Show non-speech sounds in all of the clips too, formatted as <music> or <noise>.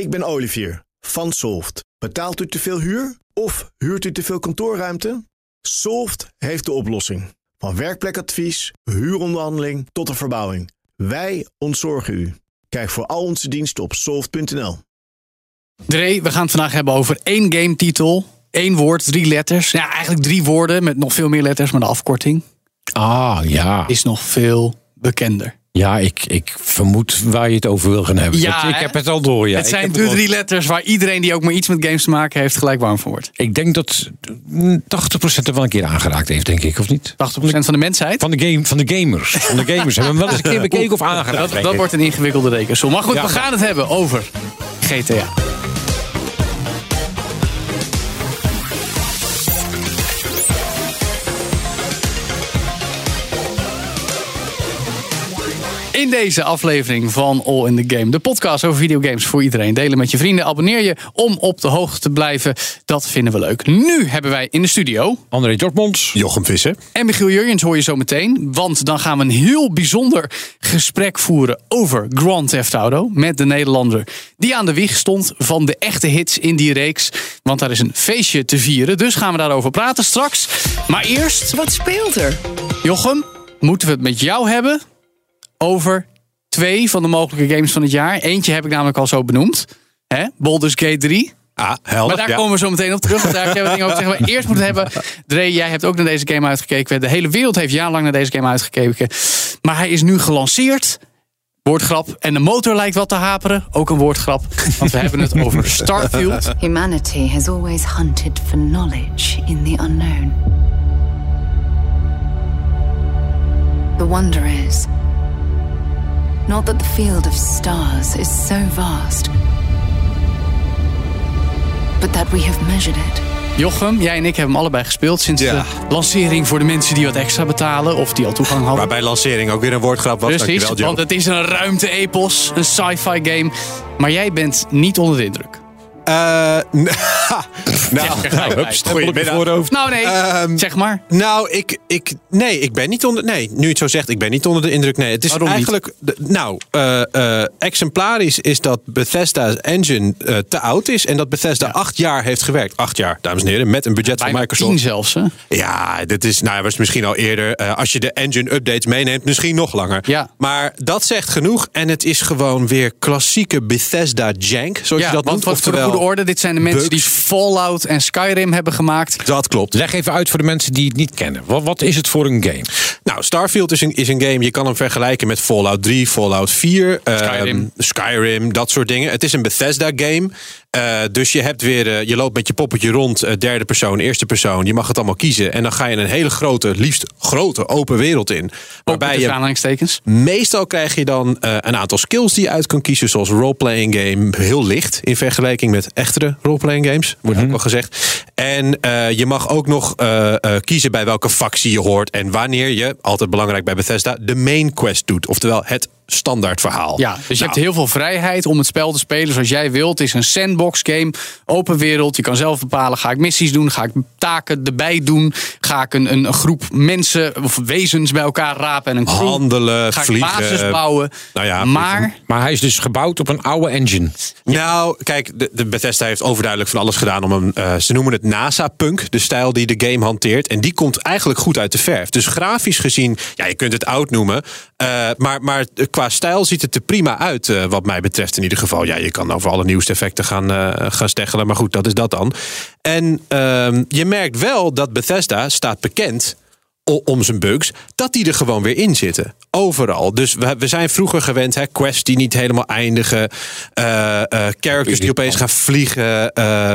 Ik ben Olivier van Solft. Betaalt u te veel huur of huurt u te veel kantoorruimte? Solft heeft de oplossing. Van werkplekadvies, huuronderhandeling tot de verbouwing. Wij ontzorgen u. Kijk voor al onze diensten op soft.nl. Dre, we gaan het vandaag hebben over één game-titel. Eén woord, drie letters. Ja, eigenlijk drie woorden met nog veel meer letters, maar de afkorting Ah, ja. is nog veel bekender. Ja, ik, ik vermoed waar je het over wil gaan hebben. Ja, ik, heb het al door. Ja. het zijn de al- drie letters waar iedereen die ook maar iets met games te maken heeft gelijk warm voor wordt. 80% Ik denk dat mm, 80% er wel een keer aangeraakt heeft, denk ik, of niet? van de mensheid. Van de, game, van de gamers. Van de gamers hebben hem wel eens een keer bekeken of aangeraakt. Dat, wordt een ingewikkelde rekensom. Maar goed, Ja. we gaan het hebben over GTA. In deze aflevering van All in the Game, de podcast over videogames voor iedereen. Delen met je vrienden, abonneer je om op de hoogte te blijven. Dat vinden we leuk. Nu hebben wij in de studio André Dortmonds. Jochem Visser. en Michiel Jurjens hoor je zo meteen. Want dan gaan we een heel bijzonder gesprek voeren over Grand Theft Auto. Met de Nederlander die aan de wieg stond van de echte hits in die reeks. Want daar is een feestje te vieren. Dus gaan we daarover praten straks. Maar eerst, Wat speelt er? Jochem, moeten we het met jou hebben over twee van de mogelijke games van het jaar. Eentje heb ik namelijk al zo benoemd. Hè? Baldur's Gate 3. Ah, helder. Maar daar ja. komen we zo meteen op terug. Want daar hebben we dingen over te zeggen. Maar eerst moeten hebben. Dre, jij hebt ook naar deze game uitgekeken. De hele wereld heeft jarenlang naar deze game uitgekeken. Maar hij is nu gelanceerd. Woordgrap. En de motor lijkt wat te haperen. Ook een woordgrap. Want we hebben het over <laughs> Starfield. Humanity has always hunted for knowledge in the unknown. The wonder is not that the field of stars is so vast, but that we have measured it. Jochem, jij en ik hebben hem allebei gespeeld. Sinds Ja. de lancering voor de mensen die wat extra betalen. Of die al toegang hadden. Maar bij lancering ook weer een woordgrap was. Precies, want het is een ruimte-epos. Een sci-fi game. Maar jij bent niet onder de indruk. Eh, <laughs> nou, bij. goedemiddag. voorhoofd. Nou nee, Ehm, zeg maar. Nou, ik, ik, nee, ik ben niet onder. Nee, nu je het zo zegt, ik ben niet onder de indruk. Nee, het is Waarom eigenlijk. nou, eh, eh, exemplarisch is dat Bethesda's engine eh, te oud is. En dat Bethesda acht jaar heeft gewerkt. Acht jaar, dames en heren, met een budget van Bijna Microsoft. tien zelfs, hè? Ja, dit is, nou, was misschien al eerder. eh, als je de engine updates meeneemt, misschien nog langer. Ja. Maar dat zegt genoeg. En het is gewoon weer klassieke Bethesda jank, zoals Ja, je dat want noemt. de goede orde, dit zijn de mensen die. Fallout en Skyrim hebben gemaakt. Dat klopt. Leg even uit voor de mensen die het niet kennen. Wat, wat is het voor een game? Nou, Starfield is een, is een game. Je kan hem vergelijken met Fallout 3, Fallout 4, ehm, Skyrim. Skyrim, dat soort dingen. Het is een Bethesda game. Eh, dus je hebt weer, eh, je loopt met je poppetje rond, eh, derde persoon, eerste persoon. Je mag het allemaal kiezen. En dan ga je een hele grote, liefst grote open wereld in. Waarbij je aanhalingstekens. Meestal krijg je dan eh, een aantal skills die je uit kan kiezen, zoals roleplaying game. Heel licht in vergelijking met echtere roleplaying games, wordt ook wel gezegd. En eh, je mag ook nog eh, eh, kiezen bij welke factie je hoort en wanneer je, altijd belangrijk bij Bethesda, de main quest doet. Oftewel het standaard verhaal. Ja, dus je Nou, hebt heel veel vrijheid om het spel te spelen zoals jij wilt. Het is een sandbox game, open wereld. Je kan zelf bepalen, ga ik missies doen? Ga ik taken erbij doen? Ga ik een, een groep mensen of wezens bij elkaar rapen en een crew? handelen, Ga ik vliegen. basis bouwen? Nou ja, maar Maar hij is dus gebouwd op een oude engine. Nou, kijk, de, de Bethesda heeft overduidelijk van alles gedaan om een. eh, ze noemen het NASA-punk, de stijl die de game hanteert. En die komt eigenlijk goed uit de verf. Dus grafisch gezien, ja, je kunt het oud noemen. Eh, maar, maar qua stijl ziet het er prima uit, eh, wat mij betreft in ieder geval. Ja, je kan over alle nieuwste effecten gaan, eh, gaan steggelen. Maar goed, dat is dat dan. En ehm, je merkt wel dat Bethesda staat bekend om zijn bugs, dat die er gewoon weer in zitten. Overal. Dus we, we zijn vroeger gewend, hè, quests die niet helemaal eindigen, eh, eh, characters die opeens gaan vliegen, eh,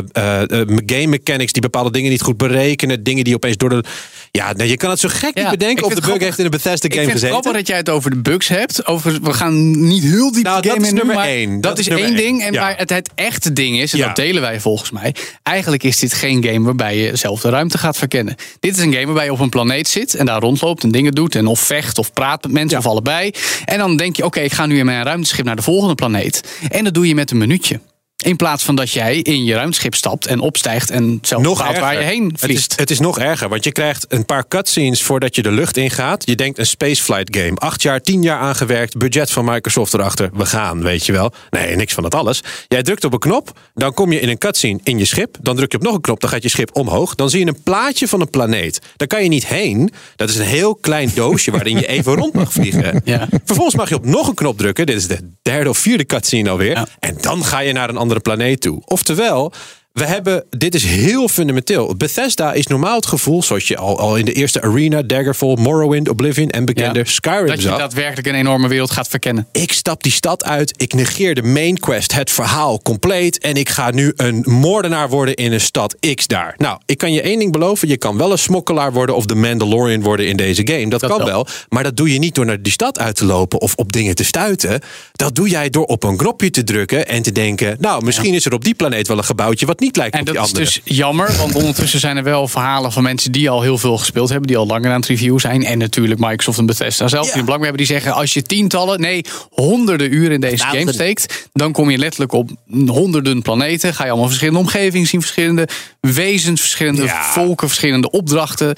game mechanics die bepaalde dingen niet goed berekenen, dingen die opeens door de. Ja, nee, je kan het zo gek Ja, niet bedenken ik of de bug grappig. heeft in een Bethesda ik game vind het gezeten. grappig dat jij het over de bugs hebt. Over, we gaan niet heel diep Nou, de dat game is in nu, nummer maar één. Dat, Dat is één één. ding. En Ja. waar het, het echte ding is, en Ja. dat delen wij volgens mij. Eigenlijk is dit geen game waarbij je zelf de ruimte gaat verkennen. Dit is een game waarbij je op een planeet zit en daar rondloopt en dingen doet. En of vecht of praat met mensen of allebei. En dan denk je, oké, ik ga nu in mijn ruimteschip naar de volgende planeet. En dat doe je met een minuutje. In plaats van dat jij in je ruimteschip stapt en opstijgt en zelf nog erger. waar je heen Het is, vliegt. het is nog erger, want je krijgt een paar cutscenes voordat je de lucht ingaat. Je denkt een spaceflight game. Acht jaar, tien jaar aangewerkt, budget van Microsoft erachter. We gaan, weet je wel. Nee, niks van dat alles. Jij drukt op een knop, dan kom je in een cutscene in je schip. Dan druk je op nog een knop, dan gaat je schip omhoog. Dan zie je een plaatje van een planeet. Daar kan je niet heen. Dat is een heel klein doosje waarin je even rond mag vliegen. Ja. Vervolgens mag je op nog een knop drukken. Dit is de derde of vierde cutscene alweer. Ja. En dan ga je naar een andere planeet toe. Oftewel, we hebben, dit is heel fundamenteel. Bethesda is normaal het gevoel, zoals je al, al in de eerste Arena, Daggerfall, Morrowind, Oblivion en bekende Ja. Skyrim dat je zag. daadwerkelijk een enorme wereld gaat verkennen. Ik stap die stad uit, ik negeer de main quest, het verhaal compleet. En ik ga nu een moordenaar worden in een stad X daar. Nou, ik kan je één ding beloven: je kan wel een smokkelaar worden of de Mandalorian worden in deze game. Dat, Dat kan wel. wel. Maar dat doe je niet door naar die stad uit te lopen of op dingen te stuiten. Dat doe jij door op een knopje te drukken en te denken: nou, misschien is er op die planeet wel een gebouwtje wat niet lijkt En op dat die is andere. dus jammer, want ondertussen zijn er wel verhalen van mensen die al heel veel gespeeld hebben, die al langer aan het review zijn. En natuurlijk Microsoft en Bethesda zelf, Ja. die belang hebben, die zeggen als je tientallen, nee, honderden uren in deze Nou, game dat- steekt, dan kom je letterlijk op honderden planeten. Ga je allemaal verschillende omgevingen zien, verschillende wezens, verschillende Ja. volken, verschillende opdrachten.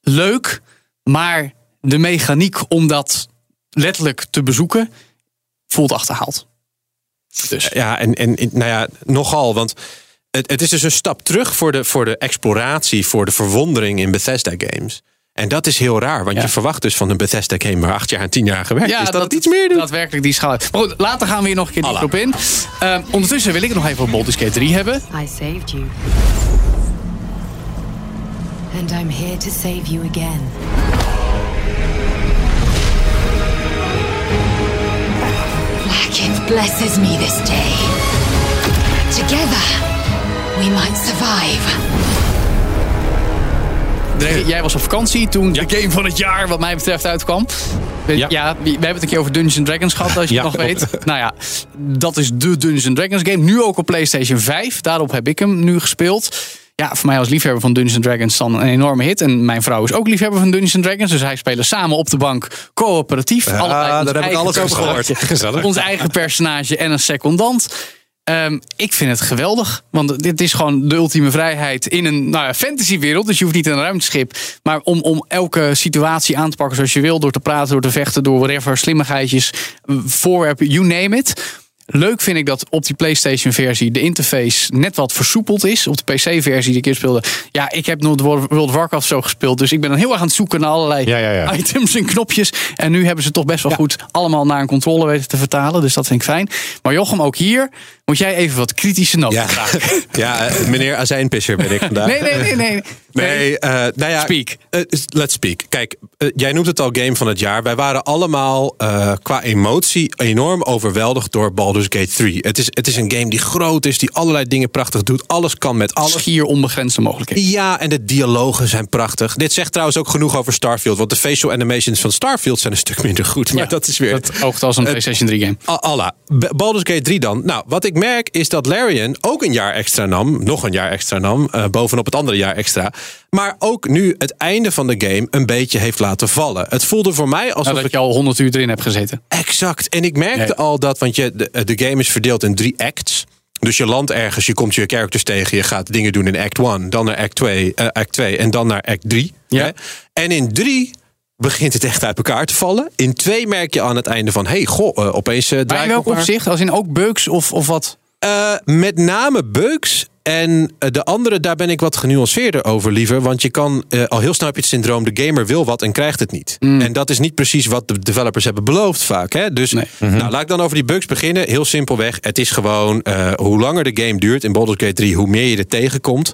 Leuk, maar de mechaniek om dat letterlijk te bezoeken voelt achterhaald. Dus. Ja, en, en nou ja, nogal. Want het, het is dus een stap terug voor de, voor de exploratie, voor de verwondering in Bethesda games. En dat is heel raar, want Ja. je verwacht dus van een Bethesda game waar acht jaar en tien jaar gewerkt is, dat, het iets meer doet. Daadwerkelijk die schaal. Maar goed, later gaan we hier nog een keer dieper op in. Ehm, ondertussen wil ik nog even op Baldur's Gate 3 hebben. I saved you. And I'm here to save you again. Blackith blesses me this day. Together, we might survive. Dre, Jij was op vakantie toen de game van het jaar wat mij betreft uitkwam. We- Ja. Ja, we hebben het een keer over Dungeons Dragons gehad, als je Ja, het nog <laughs> weet. Nou ja, dat is de Dungeons Dragons game. Nu ook op PlayStation 5. Daarop heb ik hem nu gespeeld. Ja, voor mij als liefhebber van Dungeons Dragons dan een enorme hit. En mijn vrouw is ook liefhebber van Dungeons Dragons. Dus wij spelen samen op de bank coöperatief. Allebei ons daar heb ik alles over gehoord. Gezellig. Ons eigen personage en een secondant. Ehm, ik vind het geweldig. Want dit is gewoon de ultieme vrijheid in een nou ja, fantasywereld. Dus je hoeft niet in een ruimteschip. Maar om, om elke situatie aan te pakken zoals je wil. Door te praten, door te vechten, door whatever. Slimmigheidjes, voorwerpen, you name it. Leuk vind ik dat op die PlayStation versie de interface net wat versoepeld is. Op de PC versie die ik eerst speelde. Ja, ik heb nog World of Warcraft zo gespeeld. Dus ik ben dan heel erg aan het zoeken naar allerlei Ja, ja, ja. items en knopjes. En nu hebben ze toch best wel goed allemaal naar een controle weten te vertalen. Dus dat vind ik fijn. Maar Jochem, ook hier moet jij even wat kritische noten Ja, vragen. <laughs> ja eh, meneer Azijnpisser ben ik vandaag. Nee, nee, nee, nee. Nee, eh, nou ja. Speak. eh, let's speak. Kijk, jij noemt het al game van het jaar. Wij waren allemaal qua emotie enorm overweldigd door Baldur's Gate 3. Het is, het is een game die groot is, die allerlei dingen prachtig doet. Alles kan met alles. Schier onbegrensde mogelijkheden. Ja, en de dialogen zijn prachtig. Dit zegt trouwens ook genoeg over Starfield. Want de facial animations van Starfield zijn een stuk minder goed. Maar Ja, dat is weer... Dat oogt als een PlayStation 3 game. Allah. Baldur's Gate 3 dan. Nou, wat ik merk is dat Larian ook een jaar extra nam. Nog een jaar extra nam. eh, bovenop het andere jaar extra. Maar ook nu het einde van de game een beetje heeft laten vallen. Het voelde voor mij alsof Nadat ik... je al 100 uur erin hebt gezeten. Exact. En ik merkte al dat... Want je, de, de game is verdeeld in drie acts. Dus je landt ergens, je komt je characters tegen... je gaat dingen doen in act 1, dan naar act 2, eh, act 2 en dan naar act 3. Ja. Hè? En in 3 begint het echt uit elkaar te vallen. In 2 merk je aan het einde van... hey, goh, eh, opeens uh, Maar draai ik welk opzicht? Als in ook bugs of, of wat? Eh, met name bugs. En de andere, daar ben ik wat genuanceerder over, liever. Want je kan al heel snel heb je het syndroom: de gamer wil wat en krijgt het niet. En dat is niet precies wat de developers hebben beloofd, vaak. Hè? Dus Nee. nou, laat ik dan over die bugs beginnen. Heel simpelweg: het is gewoon eh, hoe langer de game duurt in Baldur's Gate 3, hoe meer je er tegenkomt.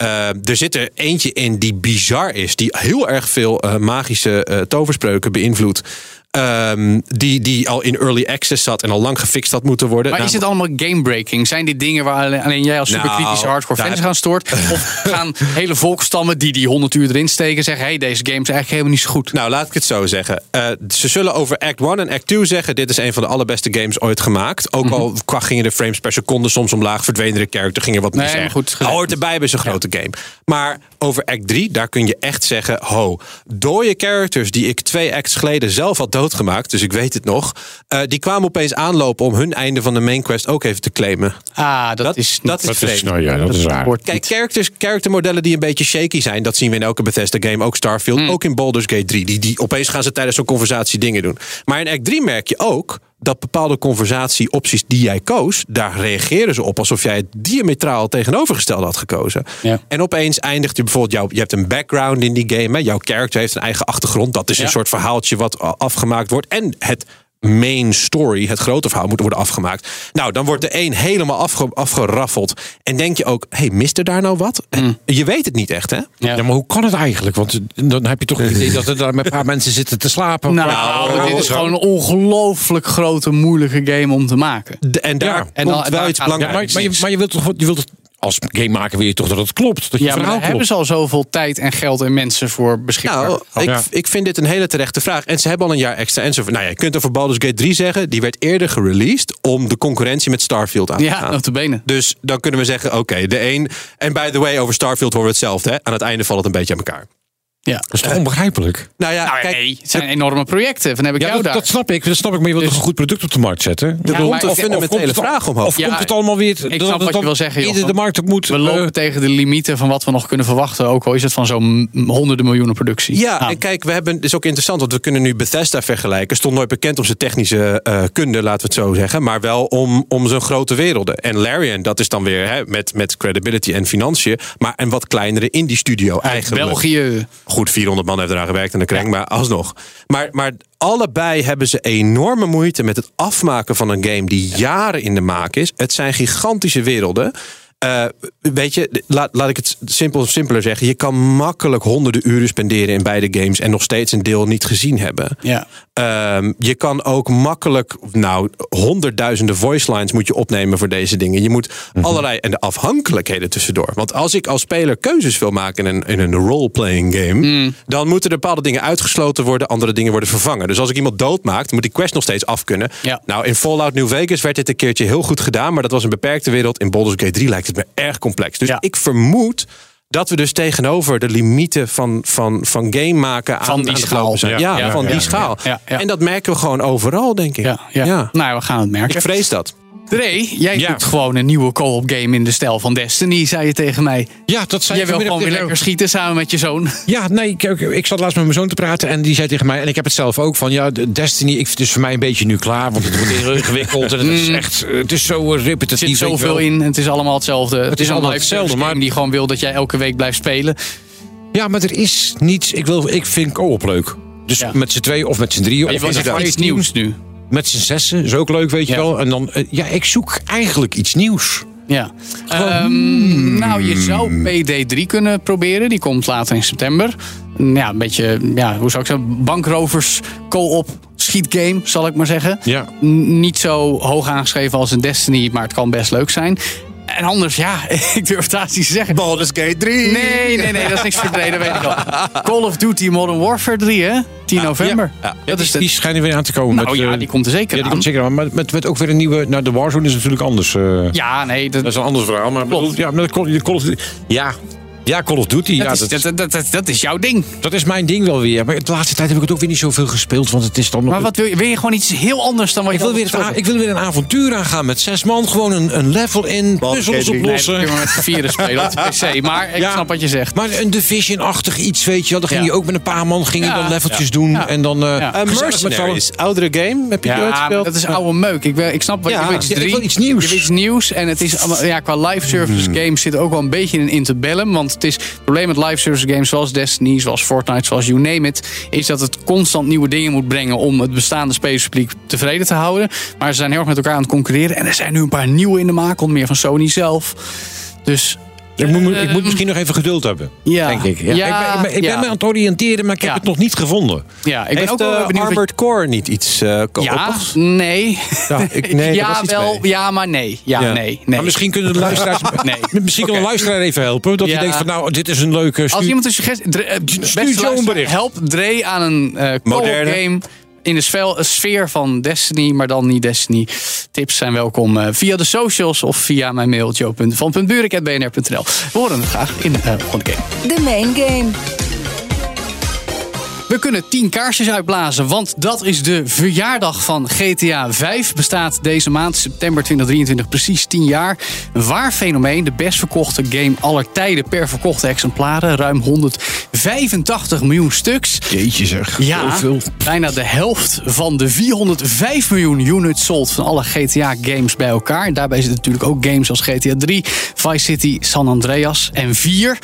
Eh, er zit er eentje in die bizar is, die heel erg veel eh, magische eh, toverspreuken beïnvloedt. Ehm, die, die al in early access zat en al lang gefixt had moeten worden. Maar Nou, is het allemaal gamebreaking? Zijn dit dingen waar alleen, alleen jij als Nou, superkritische hardcore daar- fans gaan stoort? <laughs> Of gaan hele volkstammen die die 100 uur erin steken zeggen... hey, deze game is eigenlijk helemaal niet zo goed. Nou, laat ik het zo zeggen. Eh, ze zullen over Act 1 en Act 2 zeggen... dit is een van de allerbeste games ooit gemaakt. Ook al qua gingen de frames per seconde soms omlaag... verdwenen de character, ging er wat Nee, mis. maar goed, gezegd. hoort erbij bij zo'n grote game. Maar over act 3, daar kun je echt zeggen... ho, dode characters die ik twee acts geleden zelf had doodgemaakt... dus ik weet het nog, eh, die kwamen opeens aanlopen... om hun einde van de main quest ook even te claimen. Ah, dat, Dat- is dat is Dat is, vreemd. nou ja, dat is raar. hoort Kijk, characters, charactermodellen die een beetje shaky zijn... dat zien we in elke Bethesda-game, ook Starfield, Hmm. ook in Baldur's Gate 3. Die, die, opeens gaan ze tijdens zo'n conversatie dingen doen. Maar in act 3 merk je ook dat bepaalde conversatieopties die jij koos... daar reageren ze op alsof jij het diametraal tegenovergestelde had gekozen. Ja. En opeens eindigt je bijvoorbeeld... Jou, je hebt een background in die game, hè? jouw character heeft een eigen achtergrond. Dat is Ja. een soort verhaaltje wat afgemaakt wordt. En het main story, het grote verhaal, moet worden afgemaakt. Nou, dan wordt de een helemaal afge, afgeraffeld. En denk je ook, hey, mist er daar nou wat? Mm. Je weet het niet echt, hè? Ja. Ja, maar hoe kan het eigenlijk? Want dan heb je toch het idee dat er daar met een paar <laughs> mensen zitten te slapen. Nou, Maar- dit is gewoon een ongelooflijk grote, moeilijke game om te maken. De- en daar Ja, komt en dan- wel daar iets gaat- Ja, belangrijks. maar, maar, je, maar je wilt toch je wilt het- als gamemaker wil je toch dat het klopt? Dat je Ja, maar daar hebben ze al zoveel tijd en geld en mensen voor beschikbaar. Nou, ik, Ja. ik vind dit een hele terechte vraag. En ze hebben al een jaar extra. En zo, nou ja, je kunt over Baldur's Gate 3 zeggen. Die werd eerder gereleased om de concurrentie met Starfield aan te ja, gaan. notabene. Dus dan kunnen we zeggen, oké, de een... En by the way, over Starfield horen we hetzelfde. Hè? Aan het einde valt het een beetje aan elkaar. Ja. Dat is toch onbegrijpelijk? Nou ja, Nou, kijk, nee, het zijn enorme projecten. Van heb ik Ja, jou dat, daar. dat snap ik. Dat snap ik. Maar je wilt Dus- een goed product op de markt zetten? Ik Ja, bedoel, maar- of- of fundamentele komt het vraag omhoog. Of Ja, komt het allemaal weer... dat snap wat je wil zeggen, Ieder de markt op moet... We eh, lopen tegen de limieten van wat we nog kunnen verwachten. Ook al is het van zo'n honderden miljoenen productie. Ja, Nou, en kijk, we hebben, het is ook interessant, want we kunnen nu Bethesda vergelijken. Stond nooit bekend om zijn technische eh, kunde, laten we het zo zeggen. Maar wel om, om zijn grote werelden. En Larian, dat is dan weer hè, met, met credibility en financiën. Maar een wat kleinere indie studio eigenlijk. België. Goed, 400 man heeft eraan gewerkt en de kring, maar alsnog. Maar, maar allebei hebben ze enorme moeite met het afmaken van een game die jaren in de maak is. Het zijn gigantische werelden. Eh, weet je, laat, laat ik het simpel, simpeler zeggen. Je kan makkelijk honderden uren spenderen in beide games en nog steeds een deel niet gezien hebben. Ja. Ehm, je kan ook makkelijk, nou, honderdduizenden voice lines moet je opnemen voor deze dingen. Je moet allerlei, en de afhankelijkheden tussendoor. Want als ik als speler keuzes wil maken in een, in een role-playing game, dan moeten er bepaalde dingen uitgesloten worden, andere dingen worden vervangen. Dus als ik iemand doodmaak, moet die quest nog steeds af kunnen. Ja. Nou, in Fallout New Vegas werd dit een keertje heel goed gedaan, maar dat was een beperkte wereld. In Baldur's Gate 3 lijkt het me erg complex. Dus Ja. ik vermoed dat we dus tegenover de limieten van, van, van game maken aan, Van die aan schaal. zijn. Ja, Ja, ja, van die schaal. En dat merken we gewoon overal, denk ik. Ja, ja. Nou, we gaan het merken. Ik vrees dat. Dre, jij Ja. doet gewoon een nieuwe co-op game in de stijl van Destiny, zei je tegen mij. Ja, dat zei Jij wil gewoon weer lekker schieten samen met je zoon. Ja, nee, ik, ik, ik zat laatst met mijn zoon te praten en die zei tegen mij, en ik heb het zelf ook, van ja, de Destiny, ik, het is voor mij een beetje nu klaar, want het wordt heel ingewikkeld en het is echt, eh, het is zo eh, Er repetitief. zit weet je zoveel in. Het is allemaal hetzelfde. Het, is een allemaal hetzelfde, maar- die gewoon wil dat jij elke week blijft spelen. Ja, maar er is niets, ik, wil, ik vind co-op leuk. Dus Ja. met z'n tweeën of met z'n drieën. Maar je of wil iets nieuws nu. Met z'n zessen is ook leuk, weet je Ja. wel. En dan, eh, ja, ik zoek eigenlijk iets nieuws. Ja. Ehm, nou, je zou PD3 kunnen proberen. Die komt later in september. Ja, een beetje, ja, hoe zou ik zeggen, bankrovers co-op schietgame, zal ik maar zeggen. Ja. N- Niet zo hoog aangeschreven als een Destiny, maar het kan best leuk zijn. En anders, ja, <laughs> ik durf het haast niet te zeggen. Baldur's Gate 3. Nee, nee, nee, dat is niks voor Dre, dat weet ik al. <laughs> Call of Duty Modern Warfare 3, hè? 10 november. Ja, Dat is die, de- die schijnen weer aan te komen. Nou met, ja, eh, die komt er zeker ja, die aan. komt zeker aan. Maar met, met ook weer een nieuwe... Nou, de Warzone is natuurlijk anders. eh, Ja, nee, dat, Dat is een ander verhaal. Maar bedoel, ja, met Call, Call of Duty. Ja, ja, Call of Duty. dat, ja, is, dat, dat, dat, dat, dat is jouw ding. dat is mijn ding wel weer. Maar de laatste tijd heb ik het ook weer niet zoveel gespeeld. Want het is dan nog... Maar wat wil je? Wil je gewoon iets heel anders dan wat je ik, wil weer, het ik wil weer een avontuur aangaan met zes man. Gewoon een, een level in, puzzels. Nee, oplossen. kun je maar met vieren spelen op de <laughs> PC. Maar ik Ja. snap wat je zegt. Maar een Division-achtig iets, weet je wel. Dan ging Ja. je ook met een paar man ging je dan leveltjes doen. Ja. En dan... eh, Ja. Uh. Mercenaries, oudere game. Heb je die ooit Ja, maar gespeeld? dat is oude meuk. Ik, ik snap wat Ja. je wil ik drie. wil iets nieuws. Je wil iets nieuws. En het is allemaal, ja, qua live service Hmm. games zit ook wel een beetje in een interbellum. Want het is het probleem met live service games zoals Destiny, zoals Fortnite, zoals you name it. Is dat het constant nieuwe dingen moet brengen om het bestaande spelerspubliek tevreden te houden. Maar ze zijn heel erg met elkaar aan het concurreren. En er zijn nu een paar nieuwe in de maak. Onder meer van Sony zelf. Dus Ik moet, ik moet Ehm, misschien nog even geduld hebben. ja. Denk ik. Ja, Ja, ik ben, ik ben, ik ben ja. me aan het oriënteren, maar ik heb Ja. het nog niet gevonden. Ja, ik ben Heeft ook wel eh, benieuwd. wat- Armored Core niet iets uh, ja, nee. Ja, ik, nee, <laughs> ja, was iets wel. mee. Ja, maar nee. Ja, Ja. nee. nee. Maar misschien kunnen de <laughs> luisteraars, <laughs> Nee. misschien kan een luisteraar even helpen. Dat Ja. je denkt van nou, dit is een leuke Als stuur- iemand een suggestie... Dre- eh, beste bericht. Help Dre aan een eh co-op Moderne. game in de sfeer, van Destiny, maar dan niet Destiny. Tips zijn welkom eh, via de socials of via mijn mail. We horen het graag in de uh, volgende game. The main game. We kunnen 10 kaarsjes uitblazen, want dat is de verjaardag van GTA 5. Bestaat deze maand, september 2023, precies 10 jaar. Een waar fenomeen, de best verkochte game aller tijden per verkochte exemplaren. Ruim 185 miljoen stuks. Jeetje zeg, Ja, bijna de helft van de 405 miljoen units sold van alle GTA-games bij elkaar. En daarbij zitten natuurlijk ook games als GTA 3, Vice City, San Andreas en 4.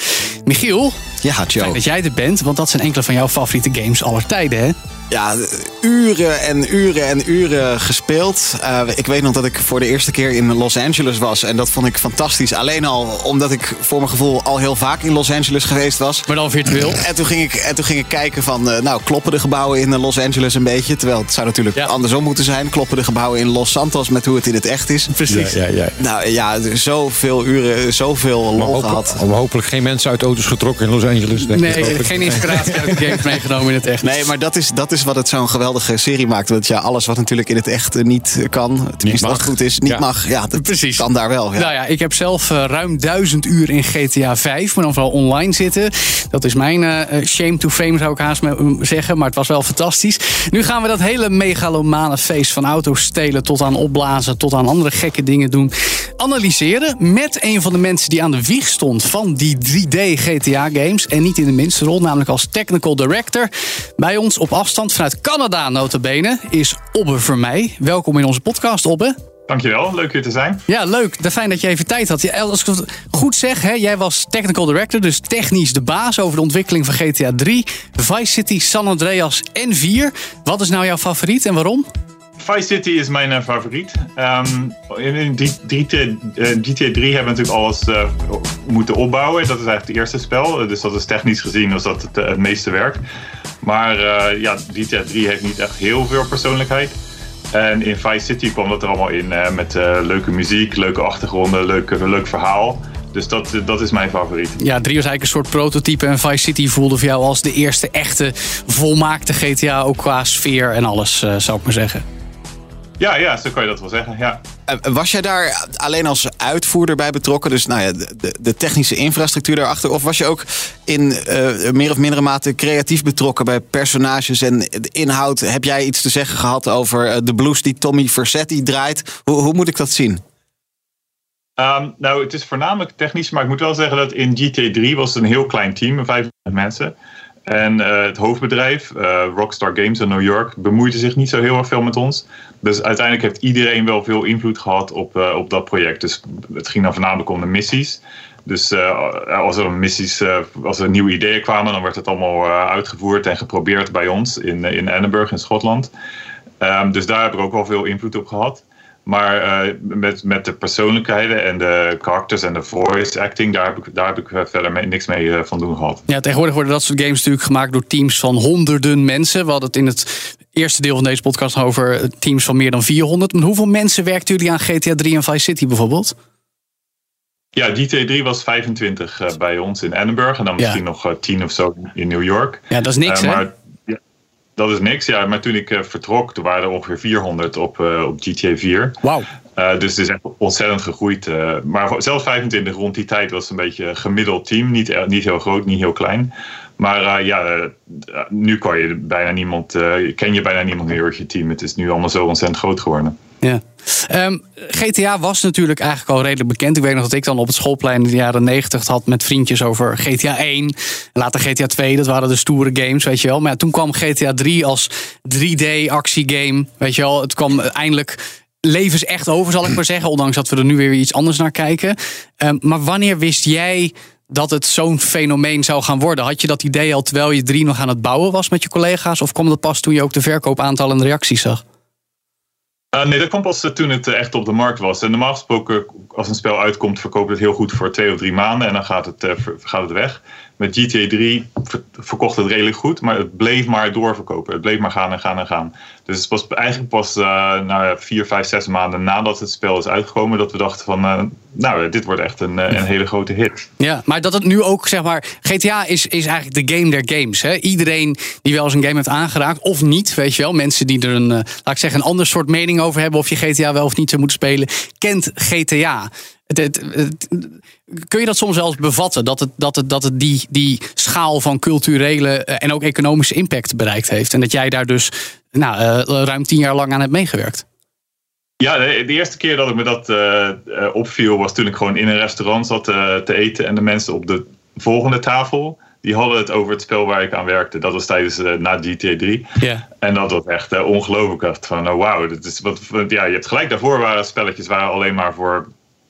Michiel, Ja, fijn dat jij er bent, want dat zijn enkele van jouw favoriete games aller tijden, hè? Ja, uren en uren en uren gespeeld. Eh, ik weet nog dat ik voor de eerste keer in Los Angeles was. En dat vond ik fantastisch. Alleen al omdat ik voor mijn gevoel al heel vaak in Los Angeles geweest was. Maar dan virtueel. En toen ging ik, en toen ging ik kijken van, eh, nou, kloppen de gebouwen in eh, Los Angeles een beetje? Terwijl het zou natuurlijk Ja. andersom moeten zijn. Kloppen de gebouwen in Los Santos met hoe het in het echt is? Precies. Ja, ja. Nou ja, zoveel uren, zoveel Maar lol hopen- gehad. maar hopelijk geen mensen uit auto's getrokken in Los Angeles. denk ik. Nee, Hopelijk. geen inspiratie uit de games meegenomen in het echt. Nee, maar dat is, dat is wat het zo'n geweldige serie maakt. Want ja, alles wat natuurlijk in het echt eh, niet kan, tenminste wat goed is, niet Ja. mag. Ja, dat Precies. kan daar wel. Ja. Nou ja, ik heb zelf eh, ruim duizend uur in GTA 5, maar dan vooral online zitten. Dat is mijn eh, shame to fame, zou ik haast me- um, zeggen. Maar het was wel fantastisch. Nu gaan we dat hele megalomane feest van auto's stelen... tot aan opblazen, tot aan andere gekke dingen doen. Analyseren met een van de mensen die aan de wieg stond... van die 3D GTA-games. En niet in de minste rol, namelijk als technical director. Bij ons op afstand vanuit Canada, notabene, is Obbe Vermeij. Welkom in onze podcast, Obbe. Dankjewel, leuk hier te zijn. Ja, leuk. Fijn dat je even tijd had. Als ik het goed zeg, hè, jij was technical director, dus technisch de baas over de ontwikkeling van GTA 3, Vice City, San Andreas en 4. Wat is nou jouw favoriet en waarom? Vice City is mijn eh, favoriet. Ehm, in eh, GTA 3 hebben we natuurlijk alles eh, moeten opbouwen. Dat is eigenlijk het eerste spel. Eh, Dus dat is technisch gezien was dat het, eh, meeste werk. Maar eh, ja, GTA 3 heeft niet echt heel veel persoonlijkheid. En in Vice City kwam dat er allemaal in eh, met eh, leuke muziek, leuke achtergronden, leuk, leuk verhaal. Dus dat, eh, dat is mijn favoriet. Ja, 3 was eigenlijk een soort prototype en Vice City voelde voor jou als de eerste echte volmaakte GTA, ook qua sfeer en alles, eh, zou ik maar zeggen. Ja, ja, zo kan je dat wel zeggen. Ja. Eh, Was jij daar alleen als uitvoerder bij betrokken? Dus nou ja, de, de- technische infrastructuur daarachter. Of was je ook in eh, meer of mindere mate creatief betrokken bij personages en de inhoud? Heb jij iets te zeggen gehad over eh, de blues die Tommy Versetti draait? Hoe, hoe moet ik dat zien? Ehm, nou, het is voornamelijk technisch, maar ik moet wel zeggen dat in GT3 was het een heel klein team, 500 mensen. En eh, het hoofdbedrijf, eh, Rockstar Games in New York, bemoeide zich niet zo heel erg veel met ons. Dus uiteindelijk heeft iedereen wel veel invloed gehad op, eh, op dat project. Dus het ging dan voornamelijk om de missies. Dus als er missies, als er nieuwe ideeën kwamen, dan werd het allemaal uitgevoerd en geprobeerd bij ons in, in Edinburgh in Schotland. Ehm, dus daar hebben we ook wel veel invloed op gehad. Maar eh, met, met de persoonlijkheden en de karakters en de voice acting, daar heb ik, daar heb ik eh, verder mee- niks mee eh, van doen gehad. Ja, tegenwoordig worden dat soort games natuurlijk gemaakt door teams van honderden mensen. We hadden het in het eerste deel van deze podcast over teams van meer dan 400. Maar hoeveel mensen werkten jullie aan GTA 3 en Vice City bijvoorbeeld? Ja, GT3 was 25 eh, bij ons in Edinburgh en dan Ja. misschien nog eh, 10 of zo in New York. Ja, dat is niks, Eh, maar, ja, dat is niks, ja. Maar toen ik eh, vertrok, toen waren er ongeveer 400 op, eh, op GTA 4. Wauw. Eh, dus het is echt ontzettend gegroeid. maar zelfs 25 rond die tijd was een beetje een gemiddeld team. Niet, niet heel groot, niet heel klein. Maar ja, nu kan je bijna niemand, ken je bijna niemand meer uit je team. Het is nu allemaal zo ontzettend groot geworden. Ja. Ehm, GTA was natuurlijk eigenlijk al redelijk bekend. Ik weet nog dat ik dan op het schoolplein in de jaren 90 het had met vriendjes over GTA 1. Later GTA 2, dat waren de stoere games, weet je wel. Maar toen kwam GTA 3 als 3D actiegame. Weet je wel, het kwam eindelijk levensecht over, zal ik maar zeggen. Ondanks dat we er nu weer iets anders naar kijken. Ehm, maar wanneer wist jij dat het zo'n fenomeen zou gaan worden? Had je dat idee al terwijl je 3 nog aan het bouwen was met je collega's? Of kwam dat pas toen je ook de verkoopaantallen en reacties zag? Eh, nee, dat kwam pas toen het echt op de markt was. En normaal gesproken, als een spel uitkomt, verkoopt het heel goed voor twee of drie maanden en dan gaat het, eh, gaat het weg. Met GTA 3 ver- verkocht het redelijk goed, maar het bleef maar doorverkopen. Het bleef maar gaan en gaan en gaan. Dus het was eigenlijk pas eh, ja, vier, vijf, zes maanden nadat het spel is uitgekomen dat we dachten van, eh, nou, dit wordt echt een, eh, een hele grote hit. Ja, maar dat het nu ook, zeg maar, GTA is, is eigenlijk de game der games. Hè? Iedereen die wel eens een game heeft aangeraakt, of niet, weet je wel. Mensen die er een, laat ik zeggen, een ander soort mening over hebben of je GTA wel of niet zou moeten spelen, kent GTA. Het, het, het- kun je dat soms wel eens bevatten? Dat het, dat het, dat het die, die schaal van culturele eh, en ook economische impact bereikt heeft. En dat jij daar dus nou, eh, ruim tien jaar lang aan hebt meegewerkt. Ja, de, de eerste keer dat ik me dat eh, opviel was toen ik gewoon in een restaurant zat te eten en de mensen op de volgende tafel. Die hadden het over het spel waar ik aan werkte. Dat was tijdens na GTA 3. Ja. En dat was echt ongelooflijk. Ik dacht van, oh, wauw. dit is wat, wat- ja, je hebt gelijk daarvoor waren spelletjes waren alleen maar voor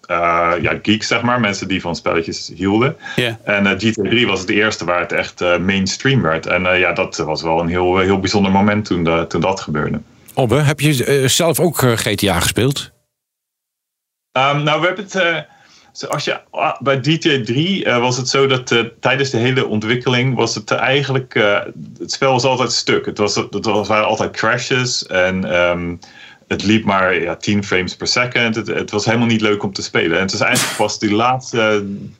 eh, ja, geeks, zeg maar. Mensen die van spelletjes hielden. En eh, GTA 3 was het eerste waar het echt eh, mainstream werd. En ja, dat was wel een heel, heel bijzonder moment toen, de- toen dat gebeurde. Obbe, heb je zelf ook GTA gespeeld? Ehm, nou, we hebben het. als je, ah, bij GTA 3 eh, was het zo dat tijdens de hele ontwikkeling was het eigenlijk. het spel was altijd stuk. Het, was, het was, waren altijd crashes en ehm, het liep maar ja, 10 frames per second. Het, het was helemaal niet leuk om te spelen. En het is eigenlijk pas die laatste, eh,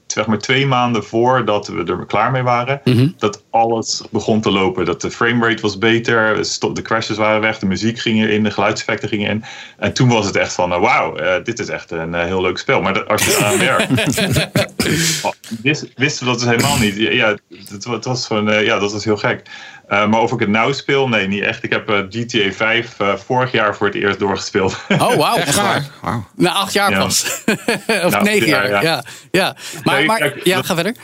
zeg maar twee maanden voordat we er klaar mee waren, dat alles begon te lopen. Dat de framerate was beter, de crashes waren weg, de muziek ging erin, de geluidseffecten gingen in. En toen was het echt van, eh, wauw, eh, dit is echt een heel leuk spel. Maar dat- als je eraan <laughs> werkt, oh, wist, wisten we dat dus helemaal niet. Ja, het, het was eh, ja, dat was heel gek. Eh, maar of ik het nou speel, nee, niet echt. Ik heb eh, GTA 5 eh, vorig jaar voor het eerst doorgespeeld. Oh, wauw. <laughs> Echt waar? Na acht jaar Ja. pas. <laughs> of Nou, negen ja, jaar. Ja, ja. ja. Maar, Nee, maar kijk, ja, dat- ga verder.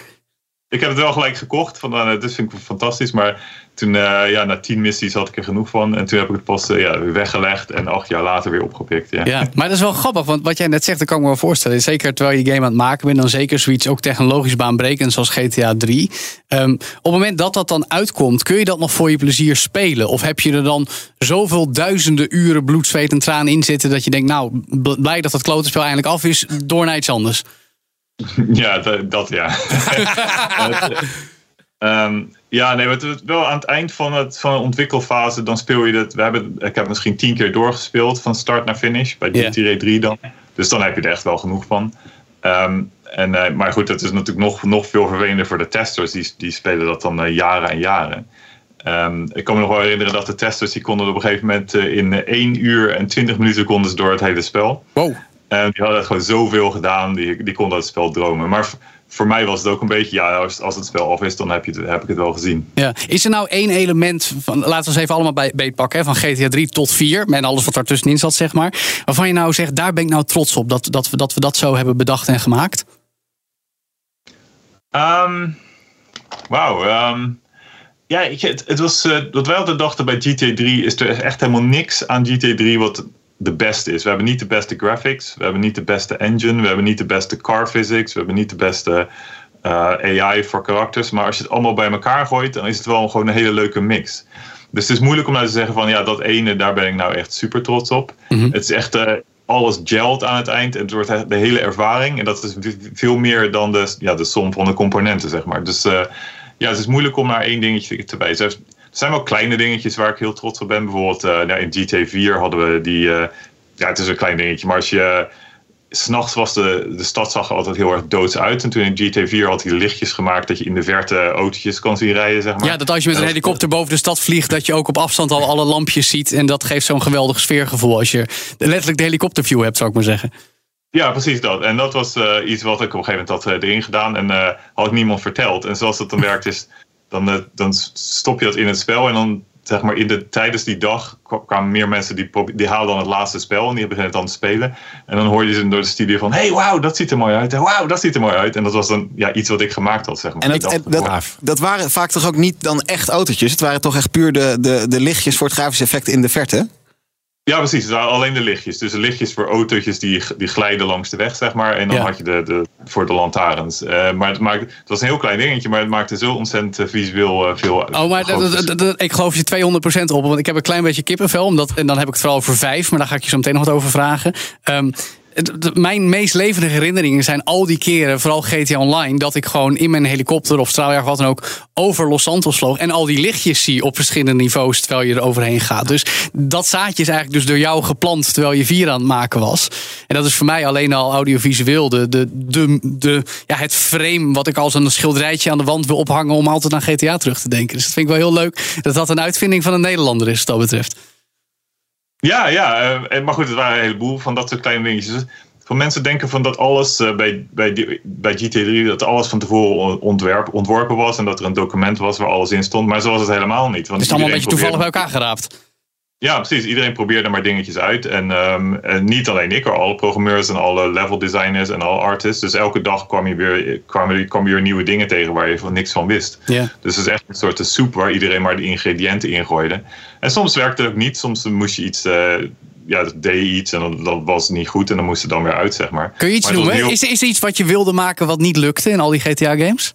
Ik heb het wel gelijk gekocht. Van, nou, dit vind ik fantastisch. Maar toen, eh, ja, na tien missies had ik er genoeg van. En toen heb ik het pas eh, ja, weggelegd. En acht jaar later weer opgepikt. Ja. Ja, maar dat is wel grappig, want wat jij net zegt, dat kan ik me wel voorstellen. Zeker terwijl je game aan het maken bent, dan zeker zoiets ook technologisch baanbrekend zoals GTA 3. Ehm, op het moment dat dat dan uitkomt, kun je dat nog voor je plezier spelen? Of heb je er dan zoveel duizenden uren bloed, zweet en traan in zitten dat je denkt, nou, bl- blij dat dat klote spel eindelijk af is, door naar iets anders? <laughs> Ja, dat, dat ja. <laughs> Ehm, ja, nee, het, het- wel aan het eind van, het, van de ontwikkelfase, dan speel je het. We hebben, ik heb misschien tien keer doorgespeeld van start naar finish, bij. GTA 3 dan. Dus dan heb je er echt wel genoeg van. Ehm, en, eh, maar goed, het is natuurlijk nog, nog veel vervelender voor de testers. Die, die spelen dat dan eh, jaren en jaren. Ehm, ik kan me nog wel herinneren dat de testers die konden op een gegeven moment eh, in eh, 1 uur en 20 minuten konden ze door het hele spel. Wow. En die hadden gewoon zoveel gedaan, die, die konden het spel dromen. Maar voor mij was het ook een beetje, ja, als, als het spel af is, dan heb, je het, heb ik het wel gezien. Ja. Is er nou één element, van, laten we eens even allemaal bij, beetpakken, hè, van GTA 3 tot 4, met alles wat daartussenin zat, zeg maar. Waarvan je nou zegt, daar ben ik nou trots op, dat, dat, we, dat we dat zo hebben bedacht en gemaakt? Ehm, Wauw. ehm, ja, ik, het, het was, eh, wat wij altijd dachten bij GTA 3 is er echt helemaal niks aan GTA 3 wat de beste is. We hebben niet de beste graphics, we hebben niet de beste engine, we hebben niet de beste car physics, we hebben niet de beste eh, AI voor karakters. Maar als je het allemaal bij elkaar gooit, dan is het wel gewoon een hele leuke mix. Dus het is moeilijk om nou te zeggen van ja, dat ene, daar ben ik nou echt super trots op. Het is echt eh, alles gelt aan het eind. Het wordt de hele ervaring. En dat is veel meer dan de, ja, de som van de componenten, zeg maar. Dus eh, ja, het is moeilijk om naar één dingetje te wijzen. Er zijn wel kleine dingetjes waar ik heel trots op ben. Bijvoorbeeld eh, nou, in GTA 4 hadden we die... eh, ja, het is een klein dingetje, maar als je... S'nachts was de, de stad zag er altijd heel erg doods uit. En toen in GTA 4 had hij lichtjes gemaakt dat je in de verte autootjes kan zien rijden, zeg maar. Ja, dat als je met een helikopter boven de stad vliegt, dat je ook op afstand al alle lampjes ziet. En dat geeft zo'n geweldig sfeergevoel als je letterlijk de helikopterview hebt, zou ik maar zeggen. Ja, precies dat. En dat was eh, iets wat ik op een gegeven moment had eh, erin gedaan. En eh, had ik niemand verteld. En zoals dat dan werkt is, dan, eh, dan stop je dat in het spel. En dan, zeg maar, in de, tijdens die dag kwa- kwamen meer mensen die, die haalden dan het laatste spel. En die beginnen het dan te spelen. En dan hoor je ze door de studio van, hey, wauw, dat ziet er mooi uit. Wauw, dat ziet er mooi uit. En dat was dan ja, iets wat ik gemaakt had, zeg maar. En en dat, dat waren vaak toch ook niet dan echt autootjes? Het waren toch echt puur de, de, de lichtjes voor het grafische effect in de verte? Ja, precies. Waren alleen de lichtjes. Dus de lichtjes voor autootjes die, die glijden langs de weg, zeg maar. En dan Ja. had je de, de voor de lantaarns. Eh, maar het, maakte, het was een heel klein dingetje, maar het maakte zo ontzettend eh, visueel eh, veel Oh, maar dat- dat- dat- dat- ik geloof je 200% op. Want ik heb een klein beetje kippenvel. Omdat, en dan heb ik het vooral over vijf. Maar daar ga ik je zo meteen nog wat over vragen. Het- mijn meest levendige herinneringen zijn al die keren, vooral GTA Online, dat ik gewoon in mijn helikopter of straaljager wat dan ook over Los Santos vloog en al die lichtjes zie op verschillende niveaus terwijl je er overheen gaat. Dus dat zaadje is eigenlijk dus door jou geplant terwijl je vier aan het maken was. En dat is voor mij alleen al audiovisueel de, de, de, de, ja, het frame wat ik als een schilderijtje aan de wand wil ophangen om altijd aan GTA terug te denken. Dus dat vind ik wel heel leuk dat dat een uitvinding van een Nederlander is, wat dat betreft. Ja, ja. eh, en- maar goed, het waren een heleboel van dat soort kleine dingetjes. Van mensen denken van dat alles eh, bij, bij, bij GT3, dat alles van tevoren ontwerp, ontworpen was en dat er een document was waar alles in stond. Maar zo was het helemaal niet. Want Het is allemaal een beetje toevallig bij elkaar geraapt. Ja, precies. Iedereen probeerde maar dingetjes uit. En, ehm, en niet alleen ik, maar alle programmeurs en alle level designers en alle artists. Dus elke dag kwam je weer, kwam je, kwam je weer nieuwe dingen tegen waar je van niks van wist. Ja. Dus het is echt een soort de soep waar iedereen maar de ingrediënten in gooide. En soms werkte het ook niet. Soms moest je iets, eh, ja, dat deed je iets en dat was niet goed en dan moest het dan weer uit, zeg maar. Kun je iets noemen? heel- Is, is er iets wat je wilde maken wat niet lukte in al die GTA-games?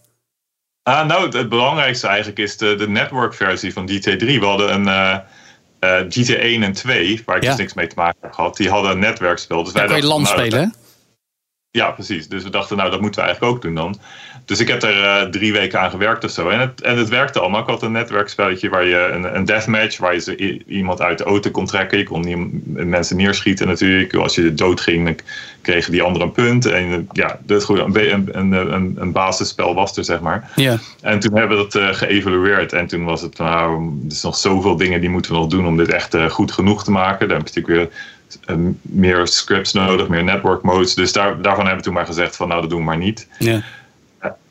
Ah, nou, het, het belangrijkste eigenlijk is de, de network-versie van GT3. We hadden een eh eh, GT 1 en 2, waar ik Ja. dus niks mee te maken heb gehad. Die hadden een netwerkspel. Dus wij kun je land nou, spelen, hè? Ja, precies. Dus we dachten, nou, dat moeten we eigenlijk ook doen dan. Dus ik heb er eh, drie weken aan gewerkt of zo. En het, en het werkte allemaal. Ik had een netwerkspelletje waar je een, een deathmatch, waar je ze, iemand uit de auto kon trekken. Je kon nie- mensen neerschieten natuurlijk. Als je dood ging, dan kregen die anderen een punt. En eh, ja, dat goed. Een, een, een, basisspel was er, zeg maar. Ja. En toen hebben we dat eh, geëvalueerd. En toen was het, nou, er is nog zoveel dingen die moeten we nog doen om dit echt goed genoeg te maken. Dan heb je natuurlijk weer meer scripts nodig, meer network modes. Dus daar, daarvan hebben we toen maar gezegd van, nou, dat doen we maar niet. ja.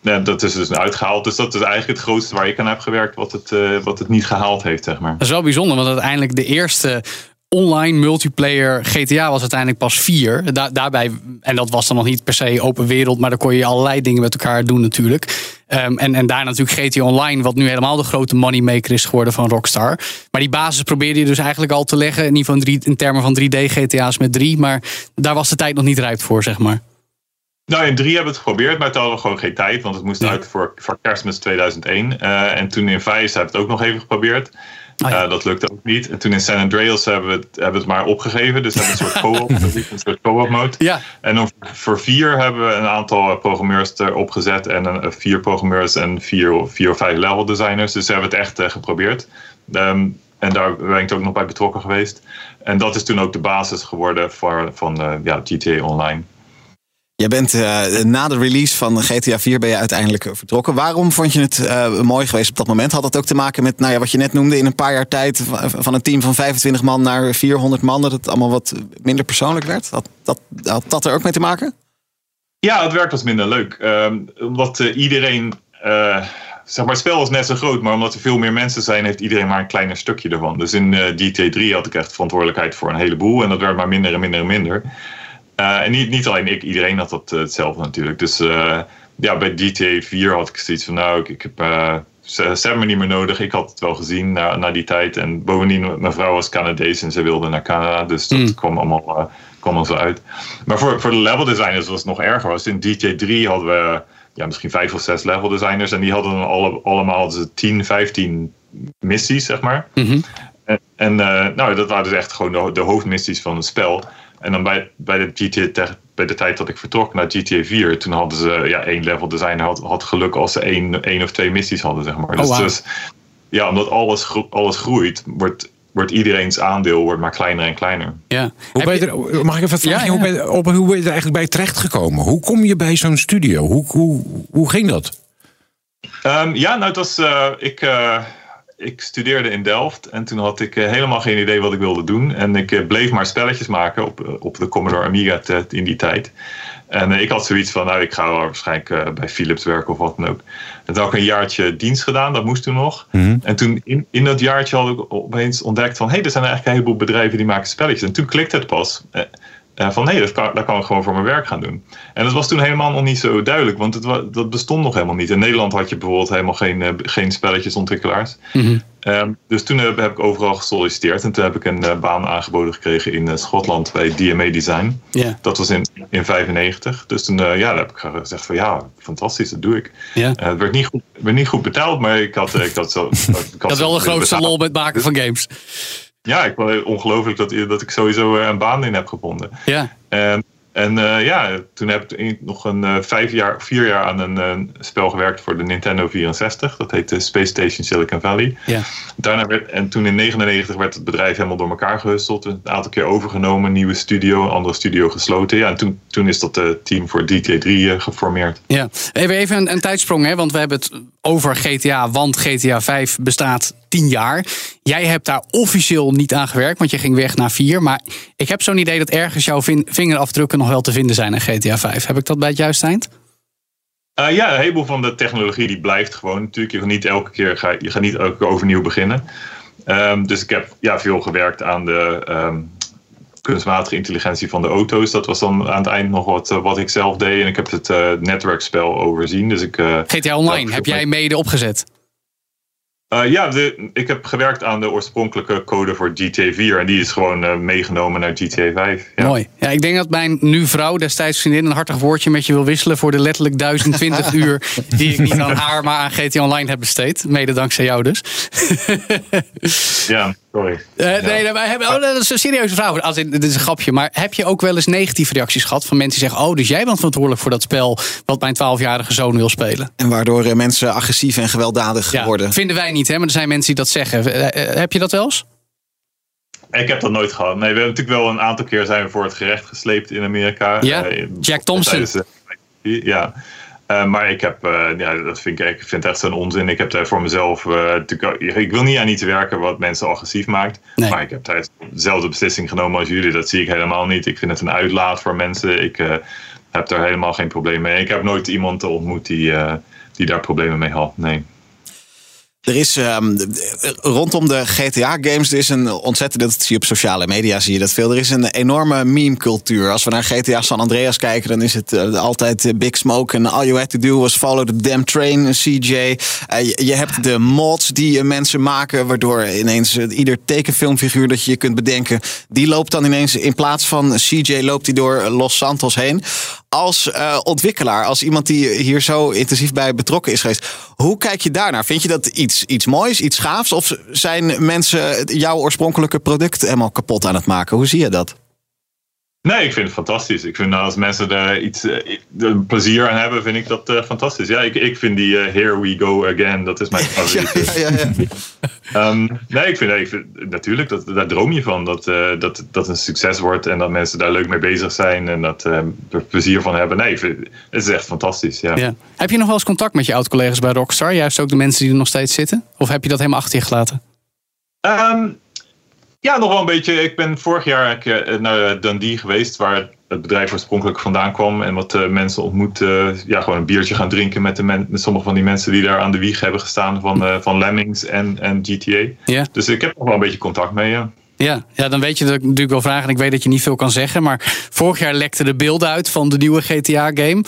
Ja, dat is dus uitgehaald. Dus dat is eigenlijk het grootste waar ik aan heb gewerkt, wat het, eh, wat het niet gehaald heeft, zeg maar. Dat is wel bijzonder, want uiteindelijk de eerste online multiplayer GTA was uiteindelijk pas vier. Da- daarbij, en dat was dan nog niet per se open wereld, maar dan kon je allerlei dingen met elkaar doen natuurlijk. Ehm, en, en daar natuurlijk GTA Online, wat nu helemaal de grote moneymaker is geworden van Rockstar. Maar die basis probeerde je dus eigenlijk al te leggen, in ieder geval in, termen van 3D GTA's met drie. Maar daar was de tijd nog niet rijp voor, zeg maar. Nou, in drie hebben we het geprobeerd, maar toen hadden we gewoon geen tijd, want het moest Ja. uit voor, voor kerstmis 2001. Eh, en toen in Vice hebben we het ook nog even geprobeerd. Ah, ja. Eh, dat lukte ook niet. En toen in San Andreas hebben we het, hebben we het maar opgegeven. Dus we hebben een soort co-op, <laughs> een soort co-op mode. Ja, En dan voor vier hebben we een aantal eh, programmeurs erop gezet. En een, eh, vier programmeurs en vier, vier of vijf level designers. Dus we hebben het echt geprobeerd. Ehm, en daar ben ik ook nog bij betrokken geweest. En dat is toen ook de basis geworden voor, van ja, GTA Online. Je bent eh, na de release van GTA 4 ben je uiteindelijk eh, vertrokken. Waarom vond je het eh, mooi geweest op dat moment? Had dat ook te maken met nou ja, wat je net noemde in een paar jaar tijd van, een team van 25 man naar 400 man, dat het allemaal wat minder persoonlijk werd? Had dat, had dat er ook mee te maken? Ja, het werk was minder leuk. Ehm, omdat iedereen. zeg maar, het spel was net zo groot, maar omdat er veel meer mensen zijn, heeft iedereen maar een kleiner stukje ervan. Dus in eh GT3 had ik echt verantwoordelijkheid voor een heleboel. En dat werd maar minder en minder en minder. Eh, en niet, niet alleen ik, iedereen had dat eh, hetzelfde natuurlijk. Dus eh, ja, bij GTA 4 had ik zoiets van, nou, ik, ik heb. hebben me niet meer nodig. Ik had het wel gezien na, na die tijd. En bovendien, mijn vrouw was Canadees en ze wilde naar Canada. Dus dat Mm. kwam allemaal, kwam zo uit. Maar voor, voor de level designers was het nog erger. Was in DJ3 hadden we ja, misschien vijf of zes level designers. En die hadden dan alle, allemaal hadden ze 10, 15 missies, zeg maar. Mhm. En, en nou, dat waren dus echt gewoon de, de hoofdmissies van het spel. En dan bij, bij, de GTA, bij de tijd dat ik vertrok naar GTA 4, toen hadden ze ja, één level designer had, had geluk als ze één, één of twee missies hadden, zeg maar. dus, wauw. dus ja, omdat alles, gro- alles groeit, wordt, wordt iedereen's aandeel wordt maar kleiner en kleiner. ja. Hoe ben je- er, mag ik even vragen? Ja, ja. Hoe, ben je, op, hoe ben je er eigenlijk bij terechtgekomen? Hoe kom je bij zo'n studio? Hoe, hoe, hoe ging dat? Ehm, ja, nou, het was. eh, ik, eh, ik studeerde in Delft en toen had ik eh, helemaal geen idee wat ik wilde doen. En ik eh, bleef maar spelletjes maken op, eh, op de Commodore Amiga in die tijd. En ik had zoiets van, nou, ik ga waarschijnlijk bij Philips werken of wat dan ook. En toen had ik een jaartje dienst gedaan, dat moest toen nog. En toen in, in dat jaartje had ik opeens ontdekt van, hé, hey, er zijn eigenlijk een heleboel bedrijven die maken spelletjes. En toen klikte het pas. Eh, van nee, dat kan, dat kan ik gewoon voor mijn werk gaan doen. En dat was toen helemaal nog niet zo duidelijk, want het, dat bestond nog helemaal niet. In Nederland had je bijvoorbeeld helemaal geen, eh, geen spelletjesontwikkelaars. Mhm. Ehm, dus toen heb, heb ik overal gesolliciteerd en toen heb ik een eh, baan aangeboden gekregen in Schotland bij DMA Design. Ja. Dat was in, in 95. Dus toen ja, daar heb ik gezegd van ja, fantastisch, dat doe ik. Ja. Eh, het werd niet goed, werd niet goed betaald, maar ik had, ik had zo. <laughs> Ik had Dat is wel de grootste lol met het maken van games. Ja, ik vond het ongelooflijk dat, dat ik sowieso eh, een baan in heb gevonden. Ja. En, En uh, ja, toen heb ik nog een uh, vijf jaar, vier jaar aan een uh, spel gewerkt voor de Nintendo 64. Dat heette Space Station Silicon Valley. Ja. Daarna werd, en toen in 99 werd het bedrijf helemaal door elkaar gehusteld. Een aantal keer overgenomen, nieuwe studio, een andere studio gesloten. Ja, en toen, toen is dat team voor GTA 3 geformeerd. Ja, even, even een, een tijdsprong, hè, want we hebben het over GTA, want GTA 5 bestaat tien jaar. Jij hebt daar officieel niet aan gewerkt, want je ging weg naar 4. Maar ik heb zo'n idee dat ergens jouw vingerafdrukken nog wel te vinden zijn in GTA 5. Heb ik dat bij het juiste eind? Uh, ja, een heleboel van de technologie die blijft gewoon. Natuurlijk, je gaat niet elke keer ga, je gaat niet elke keer overnieuw beginnen. Um, dus ik heb ja, veel gewerkt aan de um, kunstmatige intelligentie van de auto's. Dat was dan aan het eind nog wat, uh, wat ik zelf deed. En ik heb het uh, netwerkspel overzien. Dus ik, GTA Online, heb jij mede opgezet? Uh, ja, de, ik heb gewerkt aan de oorspronkelijke code voor GTA 4 en die is gewoon uh, meegenomen naar GTA 5. Ja. Mooi. Ja, ik denk dat mijn nu vrouw, destijds vriendin, een hartig woordje met je wil wisselen voor de letterlijk 1020 <laughs> uur die ik niet aan haar, maar aan GTA Online heb besteed. Mede dankzij jou dus. ja, <laughs> sorry. Uh, ja. Nee, wij hebben, oh, dat is een serieuze vraag. Als dit is een grapje. Maar heb je ook wel eens negatieve reacties gehad van mensen die zeggen: Oh, dus jij bent verantwoordelijk voor dat spel wat mijn 12-jarige zoon wil spelen? En waardoor mensen agressief en gewelddadig ja, worden. Vinden wij niet, hè? maar er zijn mensen die dat zeggen. heb je dat wel eens? Ik heb dat nooit gehad. Nee, we hebben natuurlijk wel een aantal keer zijn we voor het gerecht gesleept in Amerika. Ja, Jack Thompson. ja. Uh, maar ik heb, uh, ja, dat vind ik, ik vind echt zo'n onzin. Ik heb daar voor mezelf, uh, ik wil niet aan iets werken wat mensen agressief maakt. Nee. Maar ik heb daar dezelfde beslissing genomen als jullie. Dat zie ik helemaal niet. Ik vind het een uitlaat voor mensen. Ik heb daar helemaal geen probleem mee. Ik heb nooit iemand ontmoet die, die daar problemen mee had. Nee. Er is um, rondom de GTA-games, is een ontzettend, dat zie je op sociale media, zie je dat veel. Er is een enorme meme-cultuur. Als we naar GTA San Andreas kijken, dan is het uh, altijd Big Smoke en all you had to do was follow the damn train, CJ. Uh, je, hebt de mods die mensen maken, waardoor ineens ieder tekenfilmfiguur dat je je kunt bedenken, die loopt dan ineens in plaats van CJ loopt die door Los Santos heen. Als ontwikkelaar, als iemand die hier zo intensief bij betrokken is geweest, hoe kijk je daarnaar? Vind je dat iets iets, moois, iets gaafs? Of zijn mensen jouw oorspronkelijke product helemaal kapot aan het maken? Hoe zie je dat? Nee, ik vind het fantastisch. Ik vind als mensen er iets uh, plezier aan hebben, vind ik dat uh, fantastisch. Ja, ik, ik vind die uh, Here We Go Again, dat is mijn <laughs> favoriete. ja, ja, ja, um, nee, ik vind, ik vind natuurlijk, dat, daar droom je van. Dat, dat dat een succes wordt en dat mensen daar leuk mee bezig zijn en dat er plezier van hebben. Nee, vind, het is echt fantastisch. Ja. ja. Heb je nog wel eens contact met je oud-collega's bij Rockstar? Juist ook de mensen die er nog steeds zitten? Of heb je dat helemaal achter je gelaten? Um, ja, nog wel een beetje. Ik ben vorig jaar eh, naar Dundee geweest, waar het bedrijf oorspronkelijk vandaan kwam. En wat uh, mensen ontmoet, uh, ja, gewoon een biertje gaan drinken met, de met sommige van die mensen die daar aan de wieg hebben gestaan van, uh, van Lemmings en, en GTA. Ja. Dus ik heb nog wel een beetje contact mee, ja. Ja, ja, dan weet je dat ik natuurlijk wel vragen. En ik weet dat je niet veel kan zeggen. Maar vorig jaar lekte de beelden uit van de nieuwe GTA-game.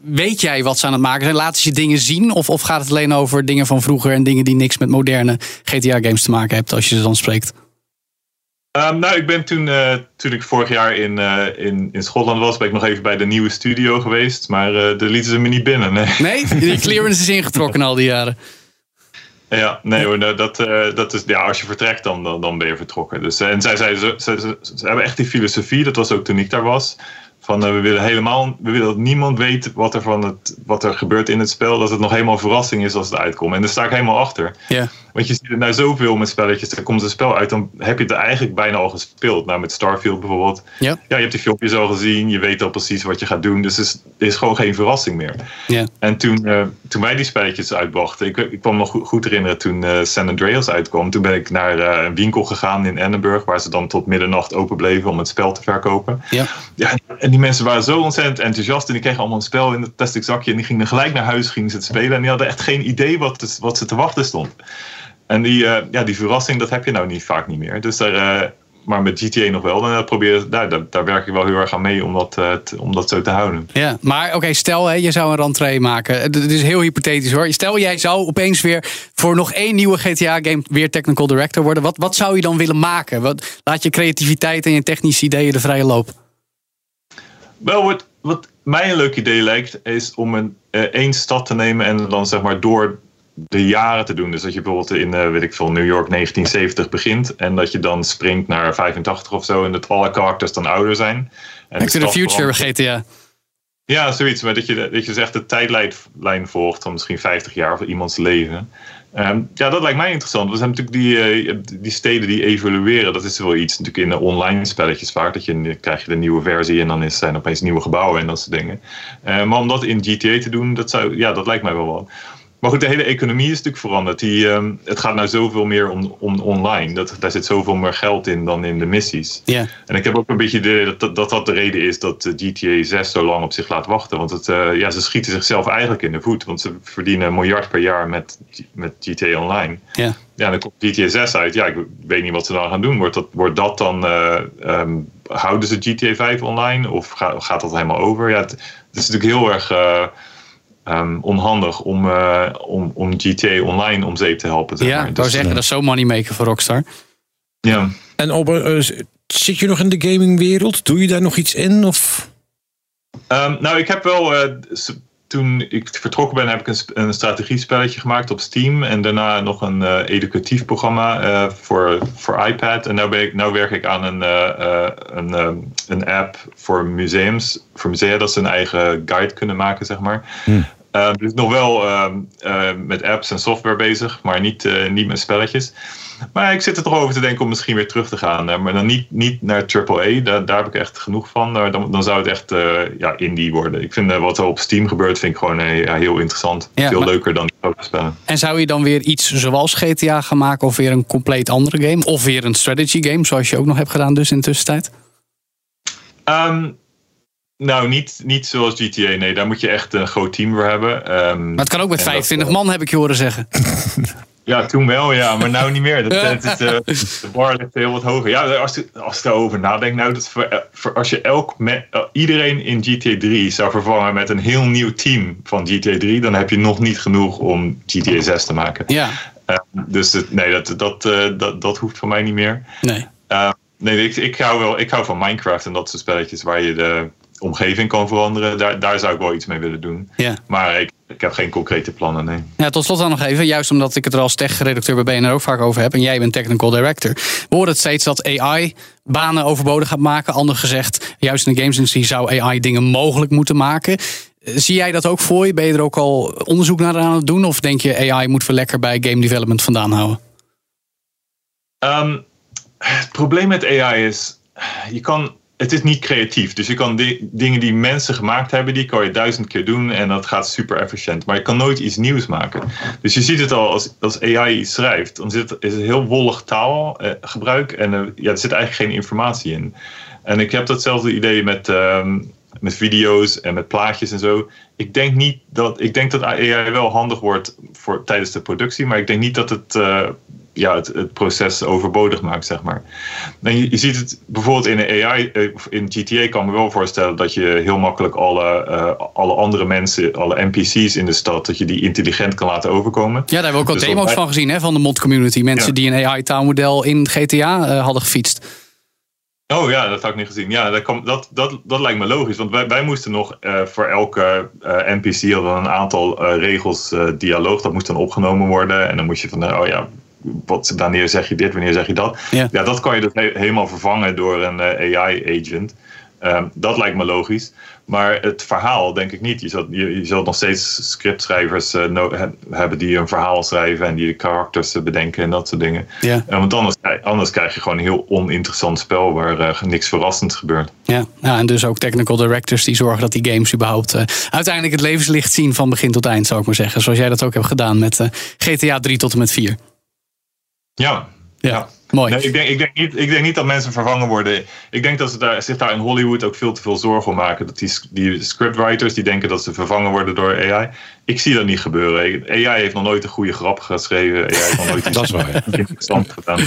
Weet jij wat ze aan het maken zijn? Laten ze je dingen zien? Of, of gaat het alleen over dingen van vroeger en dingen die niks met moderne GTA-games te maken hebben als je ze dan spreekt? Um, nou, ik ben toen, uh, toen ik vorig jaar in, uh, in, in Schotland was, ben ik nog even bij de nieuwe studio geweest. Maar uh, daar lieten ze me niet binnen. Nee, nee? die <laughs> clearance is ingetrokken al die jaren. Ja, nee hoor, nou, dat, dat is, ja, als je vertrekt dan, dan, dan ben je vertrokken. Dus, en zij ze, ze, ze, ze, hebben echt die filosofie, dat was ook toen ik daar was. Van we willen helemaal, we willen dat niemand weet wat er, van het, wat er gebeurt in het spel. Dat het nog helemaal verrassing is als het uitkomt. En daar sta ik helemaal achter. Ja. Want je ziet het nou zoveel met spelletjes. Er komt een spel uit, dan heb je het eigenlijk bijna al gespeeld. Nou, met Starfield bijvoorbeeld. Ja. ja, je hebt die filmpjes al gezien. Je weet al precies wat je gaat doen. Dus er is, er is gewoon geen verrassing meer. Ja. En toen, uh, toen wij die spelletjes uitbrachten. Ik, ik kwam me nog goed, goed herinneren toen uh, San Andreas uitkwam. Toen ben ik naar uh, een winkel gegaan in Edinburgh. Waar ze dan tot middernacht open bleven om het spel te verkopen. Ja. ja en die mensen waren zo ontzettend enthousiast. En die kregen allemaal een spel in het plastic zakje. En die gingen gelijk naar huis gingen ze het spelen. En die hadden echt geen idee wat, wat ze te wachten stond. En die, uh, ja, die verrassing, dat heb je nou niet vaak niet meer. Dus daar, uh, maar met GTA nog wel. Dan probeer, daar, daar, daar, werk ik wel heel erg aan mee om dat, uh, om dat zo te houden. Ja, maar oké, okay, stel hè, je zou een rentree maken. Het is heel hypothetisch hoor. Stel jij zou opeens weer voor nog één nieuwe GTA-game weer technical director worden. Wat, wat zou je dan willen maken? Wat, laat je creativiteit en je technische ideeën de vrije loop? Wel, wat, wat mij een leuk idee lijkt, is om een, één stad te nemen en dan zeg maar door de jaren te doen. Dus dat je bijvoorbeeld in, eh, weet ik veel, New York 1970 begint. En dat je dan springt naar 85 of zo. En dat alle karakters dan ouder zijn. En Back to the Future. GTA. Ja, zoiets. Maar dat je, dat je dus echt de tijdlijn volgt van misschien 50 jaar van iemands leven. Ehm, ja, dat lijkt mij interessant. We zijn natuurlijk die, eh, die steden die evolueren. Dat is wel iets natuurlijk in de online spelletjes vaak. Dat je, dan krijg je de nieuwe versie en dan is, zijn er opeens nieuwe gebouwen en dat soort dingen. Eh, maar om dat in GTA te doen, dat, zou, ja, dat lijkt mij wel wat. Maar goed, de hele economie is natuurlijk veranderd. Die, ehm, het gaat nou zoveel meer om, om online. Dat, daar zit zoveel meer geld in dan in de missies. Ja. En ik heb ook een beetje de, dat, dat dat de reden is dat GTA 6 zo lang op zich laat wachten. Want het, eh, ja, ze schieten zichzelf eigenlijk in de voet. Want ze verdienen een miljard per jaar met, met GTA Online. Ja. Ja, dan komt GTA 6 uit. Ja, ik weet niet wat ze dan gaan doen. Wordt dat, wordt dat dan. eh, ehm, houden ze GTA 5 online? Of ga- gaat dat helemaal over? Ja, het, het is natuurlijk heel erg. eh, ehm, onhandig om, eh, om, om GTA Online om zeep te helpen. Zeg Ja, maar. ik wou Dus, zeggen, dat is zo'n moneymaker voor Rockstar. ja. En Albert, eh, zit je nog in de gamingwereld? Doe je daar nog iets in? Of? Ehm, nou, ik heb wel. eh, toen ik vertrokken ben, heb ik een, een strategiespelletje gemaakt op Steam. En daarna nog een eh, educatief programma eh, voor, voor iPad. En nu, nou werk ik aan een, eh, een, een app voor museums. Voor musea dat ze een eigen guide kunnen maken, zeg maar. Eh, dus nog wel ehm, eh, met apps en software bezig, maar niet, eh, niet met spelletjes. Maar ik zit er toch over te denken om misschien weer terug te gaan. eh, maar dan niet, niet naar AAA, daar, daar heb ik echt genoeg van. Maar dan, dan zou het echt eh, ja, indie worden. Ik vind wat er op Steam gebeurt, vind ik gewoon ja, heel interessant. Ja, Veel maar- leuker dan grote spellen. En zou je dan weer iets zoals GTA gaan maken? Of weer een compleet andere game? Of weer een strategy game, zoals je ook nog hebt gedaan dus in de tussentijd? Ehm, nou, niet, niet zoals GTA. Nee, daar moet je echt een groot team voor hebben. Ehm, Maar het kan ook met en dat, 25 eh, man, heb ik je horen zeggen. <laughs> Ja, toen wel, ja, maar nou niet meer. Dat, is, eh, de bar ligt heel wat hoger. Ja, als, je- als ik daarover nadenk, nou, dat voor, voor als je elk me- eh, iedereen in GTA 3 zou vervangen met een heel nieuw team van GTA 3, dan heb je nog niet genoeg om GTA 6 te maken. Ja, Eh, dus het, nee, dat, dat, eh, dat, dat hoeft voor mij niet meer. nee. Eh, nee, ik, ik, hou wel, ik hou van Minecraft en dat soort spelletjes waar je de omgeving kan veranderen. Daar, daar zou ik wel iets mee willen doen. Ja. Maar ik, ik heb geen concrete plannen, nee. Ja, tot slot dan nog even, juist omdat ik het er als tech-redacteur bij BNR ook vaak over heb. En jij bent technical director. We horen het steeds dat AI banen overbodig gaat maken. Anders gezegd, juist in de gamesindustrie zou AI dingen mogelijk moeten maken. Eh, Zie jij dat ook voor je? Ben je er ook al onderzoek naar aan het doen? Of denk je AI moeten we lekker bij game development vandaan houden? Ehm, het probleem met AI is, je kan, het is niet creatief. Dus je kan di- dingen die mensen gemaakt hebben, die kan je duizend keer doen en dat gaat super efficiënt. Maar je kan nooit iets nieuws maken. Dus je ziet het al als, als AI schrijft, dan zit, is het heel wollig taalgebruik en eh, ja, er zit eigenlijk geen informatie in. En ik heb datzelfde idee met, ehm, met video's en met plaatjes en zo. Ik denk niet dat ik denk dat AI wel handig wordt voor, tijdens de productie, maar ik denk niet dat het, eh, ja, het, het proces overbodig maakt, zeg maar. En je, je ziet het bijvoorbeeld in de AI, eh, in GTA kan ik me wel voorstellen dat je heel makkelijk alle, eh, alle andere mensen, alle NPC's in de stad, dat je die intelligent kan laten overkomen. Ja, daar hebben we ook al Dus demo's van gezien hè, van de mod community. Mensen Ja. die een AI-taalmodel in GTA eh, hadden gefietst. Oh ja, dat had ik niet gezien. Ja, dat, kan, dat, dat, dat lijkt me logisch. Want wij, wij moesten nog voor elke eh, NPC hadden we een aantal regels dialoog. Dat moest dan opgenomen worden. En dan moest je van, oh ja, wat, wanneer zeg je dit, wanneer zeg je dat? Ja. Ja, dat kan je dus he- helemaal vervangen door een eh, AI-agent. Ehm, dat lijkt me logisch. Maar het verhaal denk ik niet. Je zult, je, je zult nog steeds scriptschrijvers eh, no- he- hebben die een verhaal schrijven en die de karakters eh, bedenken en dat soort dingen. Ja. Want anders, anders krijg je gewoon een heel oninteressant spel waar niks verrassends gebeurt. Ja, ja, en dus ook technical directors die zorgen dat die games überhaupt uiteindelijk het levenslicht zien van begin tot eind, zou ik maar zeggen. Zoals jij dat ook hebt gedaan met GTA 3 tot en met 4. Ja, Ja, mooi. Nee, ik, denk, ik, denk niet, ik denk niet dat mensen vervangen worden. Ik denk dat ze daar, zich daar in Hollywood ook veel te veel zorgen om maken. Dat die, die scriptwriters die denken dat ze vervangen worden door AI. Ik zie dat niet gebeuren. AI heeft nog nooit een goede grap geschreven. AI heeft nog nooit <laughs> iets Dat is waar. interessants gedaan.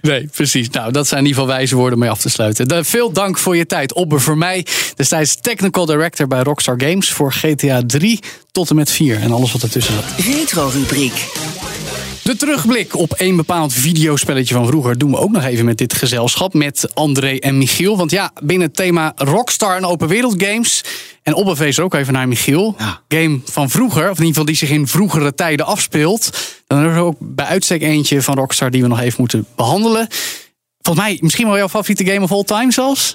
Nee, precies. Nou, dat zijn in ieder geval wijze woorden mee af te sluiten. De- veel dank voor je tijd, Obbe voor mij. Destijds technical director bij Rockstar Games voor GTA 3 tot en met 4 en alles wat ertussen zat. Retro-rubriek. De terugblik op één bepaald videospelletje van vroeger doen we ook nog even met dit gezelschap. Met André en Michiel. Want ja, binnen het thema Rockstar en open wereld games. En op een feest ook even naar Michiel. Ja. Game van vroeger, of in ieder geval die zich in vroegere tijden afspeelt. Dan is er ook bij uitstek eentje van Rockstar die we nog even moeten behandelen. Volgens mij misschien wel jouw favoriete game of all time zelfs.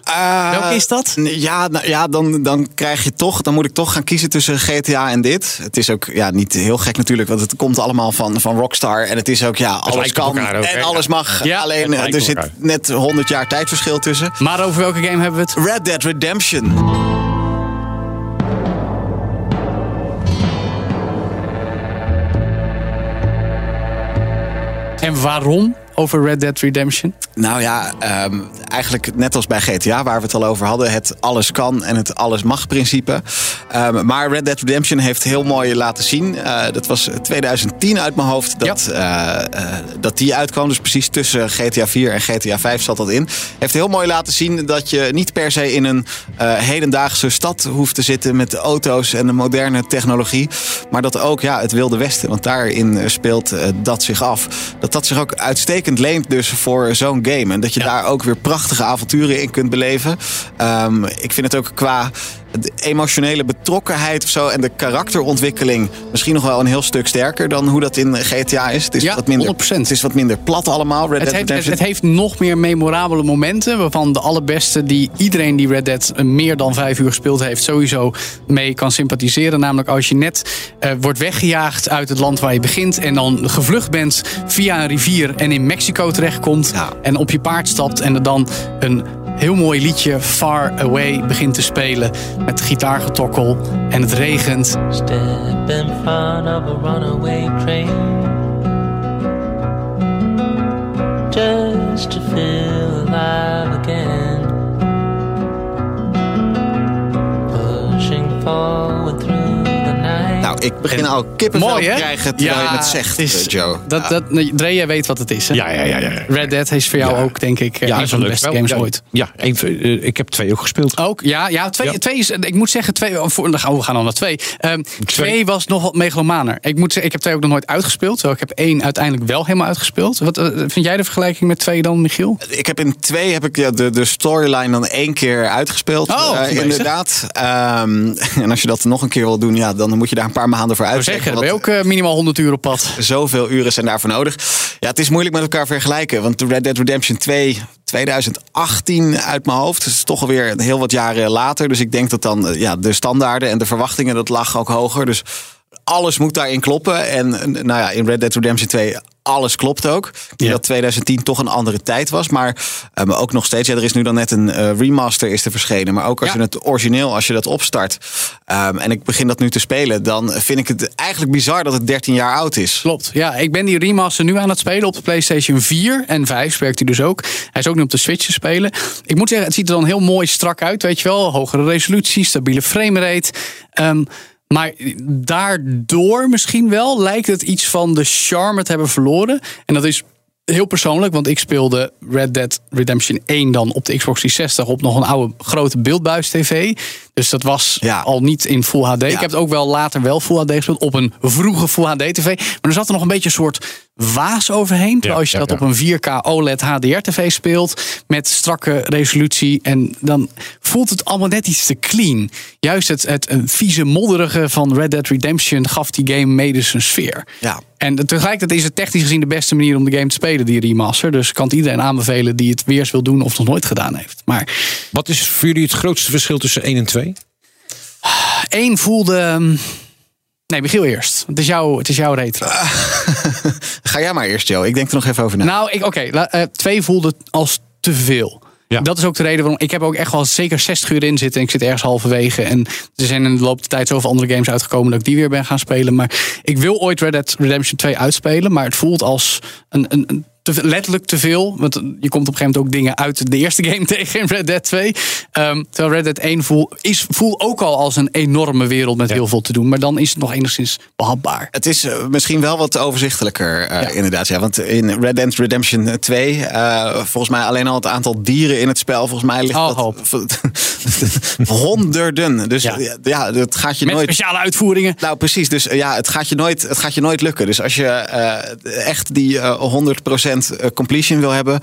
Welke is dat? Ja, nou, ja dan, dan krijg je toch, dan moet ik toch gaan kiezen tussen GTA en dit. Het is ook ja, niet heel gek natuurlijk, want het komt allemaal van, van Rockstar. En het is ook, ja, alles kan ook, en hè? alles mag. Ja, Alleen eh, er zit elkaar. net 100 jaar tijdverschil tussen. Maar over welke game hebben we het? Red Dead Redemption. En waarom over Red Dead Redemption? Nou ja, ehm, eigenlijk net als bij GTA, waar we het al over hadden, het alles kan en het alles mag principe. Ehm, maar Red Dead Redemption heeft heel mooi laten zien. eh, dat was 2010 uit mijn hoofd dat, eh, eh, dat die uitkwam. Dus precies tussen GTA 4 en GTA 5 zat dat in. Heeft heel mooi laten zien dat je niet per se in een hedendaagse stad hoeft te zitten met auto's en de moderne technologie. Maar dat ook ja, het Wilde Westen, want daarin speelt dat zich af. Dat dat zich ook uitstekend leent dus voor zo'n game. En dat je daar ook weer prachtige avonturen in kunt beleven. Ehm, ik vind het ook qua de emotionele betrokkenheid of zo en de karakterontwikkeling misschien nog wel een heel stuk sterker dan hoe dat in GTA is. Het is, Ja, wat, minder, 100%. het is wat minder plat allemaal. Red Het Dead heeft, het, heeft nog meer memorabele momenten. Waarvan de allerbeste die iedereen die Red Dead eh, meer dan vijf uur gespeeld heeft. sowieso mee kan sympathiseren. Namelijk als je net eh, wordt weggejaagd uit het land waar je begint. en dan gevlucht bent via een rivier en in Mexico terechtkomt. Ja. en op je paard stapt en er dan een heel mooi liedje Far Away begint te spelen. Met gitaargetokkel en het regent. Step in front of a runaway train Just to feel alive again ik begin al kippenvel Mooi, hè? te krijgen terwijl je het zegt, is- eh, Joe. Dat, dat, nee, Dre, jij weet wat het is, hè? Ja, ja, ja. ja. Red Dead is voor jou Ja. ook, denk ik, eh, Ja, een van de beste games ja, ooit. Ja, een, eh, ik heb twee ook gespeeld. Ook, ja, ja, twee, Ja. twee is, ik moet zeggen, twee, voor, dan gaan we gaan dan naar twee. Ehm, twee was nog wat megalomaner. Ik moet zeggen, ik heb twee ook nog nooit uitgespeeld. Terwijl ik heb één uiteindelijk wel helemaal uitgespeeld. Wat vind jij de vergelijking met twee dan, Michiel? Ik heb in twee heb ik ja, de, de storyline dan één keer uitgespeeld. Oh, inderdaad. Ehm, <laughs> en als je dat nog een keer wil doen, ja, dan moet je daar een paar maanden voor uitsteken. zeggen, dan ben je ook eh, minimaal 100 uur op pad. Zoveel uren zijn daarvoor nodig. Ja, het is moeilijk met elkaar vergelijken. Want Red Dead Redemption 2, 2018 uit mijn hoofd. Is toch alweer heel wat jaren later. Dus ik denk dat dan eh, ja, de standaarden en de verwachtingen, dat lag ook hoger. Dus alles moet daarin kloppen. En nou ja, in Red Dead Redemption 2 alles klopt ook. Ja. dat 2010 toch een andere tijd was. Maar, eh, maar ook nog steeds. Ja, er is nu dan net een eh, remaster is er verschenen. Maar ook als Ja. je het origineel, als je dat opstart. ehm, en ik begin dat nu te spelen. Dan vind ik het eigenlijk bizar dat het 13 jaar oud is. Klopt. Ja, ik ben die remaster nu aan het spelen op de PlayStation 4 en 5 werkt hij dus ook. Hij is ook nu op de Switch te spelen. Ik moet zeggen, het ziet er dan heel mooi strak uit, weet je wel. Hogere resolutie, stabiele framerate. Ehm maar daardoor misschien wel lijkt het iets van de charme te hebben verloren. En dat is heel persoonlijk, want ik speelde Red Dead Redemption 1 dan op de Xbox 360 op nog een oude grote beeldbuis TV. Dus dat was Ja. al niet in Full HD. Ik heb het ook wel later wel Full HD gespeeld op een vroege Full HD TV. Maar er zat er nog een beetje een soort waas overheen. Terwijl als je ja, dat ja. op een 4K OLED HDR TV speelt met strakke resolutie en dan voelt het allemaal net iets te clean. Juist het, het een vieze modderige van Red Dead Redemption gaf die game mede zijn sfeer. Ja. En tegelijkertijd is het technisch gezien de beste manier om de game te spelen, die remaster. Dus ik kan het iedereen aanbevelen die het weer eens wil doen of nog nooit gedaan heeft. Maar Wat is voor jullie het grootste verschil tussen 1 en 2? één voelde. Nee, Michiel eerst. Het is, jouw, het is jouw retro. <laughs> Ga jij maar eerst, Joe. Ik denk er nog even over na. Nou, ik- oké. la- eh, twee voelde als te veel. Ja. Dat is ook de reden waarom ik heb ook echt wel zeker 60 uur in zitten. En ik zit ergens halverwege. En er zijn in de loop der tijd zoveel andere games uitgekomen dat ik die weer ben gaan spelen. Maar ik wil ooit Red Dead Redemption 2 uitspelen. Maar het voelt als een, een, een te, letterlijk te veel. Want je komt op een gegeven moment ook dingen uit de eerste game <laughs> tegen in Red Dead 2. Ehm, terwijl Red Dead 1 voel, is, voel ook al als een enorme wereld met heel veel te doen. Maar dan is het nog enigszins behapbaar. Het is eh, misschien wel wat overzichtelijker, eh, inderdaad. Ja, want in Red Dead Redemption 2, eh, volgens mij alleen al het aantal dieren in het spel, volgens mij ligt Oh, dat <laughs> honderden. Dus ja, ja dat gaat je Met nooit. speciale uitvoeringen. Nou, precies. Dus ja, het gaat je nooit, het gaat je nooit lukken. Dus als je eh, echt die eh 100% completion wil hebben.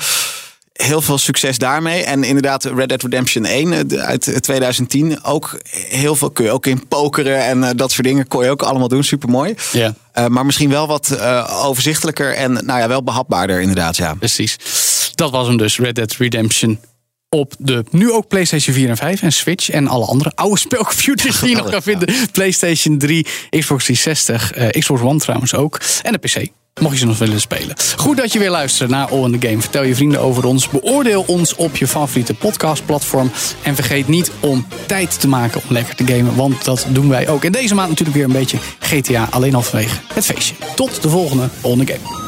Heel veel succes daarmee. En inderdaad, Red Dead Redemption 1 eh, uit 2010. Ook heel veel kun je ook in pokeren en eh, dat soort dingen kon je ook allemaal doen. Supermooi. Ja. Eh, maar misschien wel wat eh, overzichtelijker en nou ja, wel behapbaarder inderdaad. Ja. Precies. Dat was hem dus, Red Dead Redemption. Op de nu ook PlayStation 4 en 5 en Switch en alle andere oude spelcomputers die je nog kan <laughs> vinden. PlayStation 3, Xbox 360, eh, Xbox One trouwens ook. En de PC. Mocht je ze nog willen spelen. Goed dat je weer luistert naar All in the Game. Vertel je vrienden over ons. Beoordeel ons op je favoriete podcastplatform. En vergeet niet om tijd te maken om lekker te gamen. Want dat doen wij ook. En deze maand natuurlijk weer een beetje GTA. Alleen al vanwege het feestje. Tot de volgende All in the Game.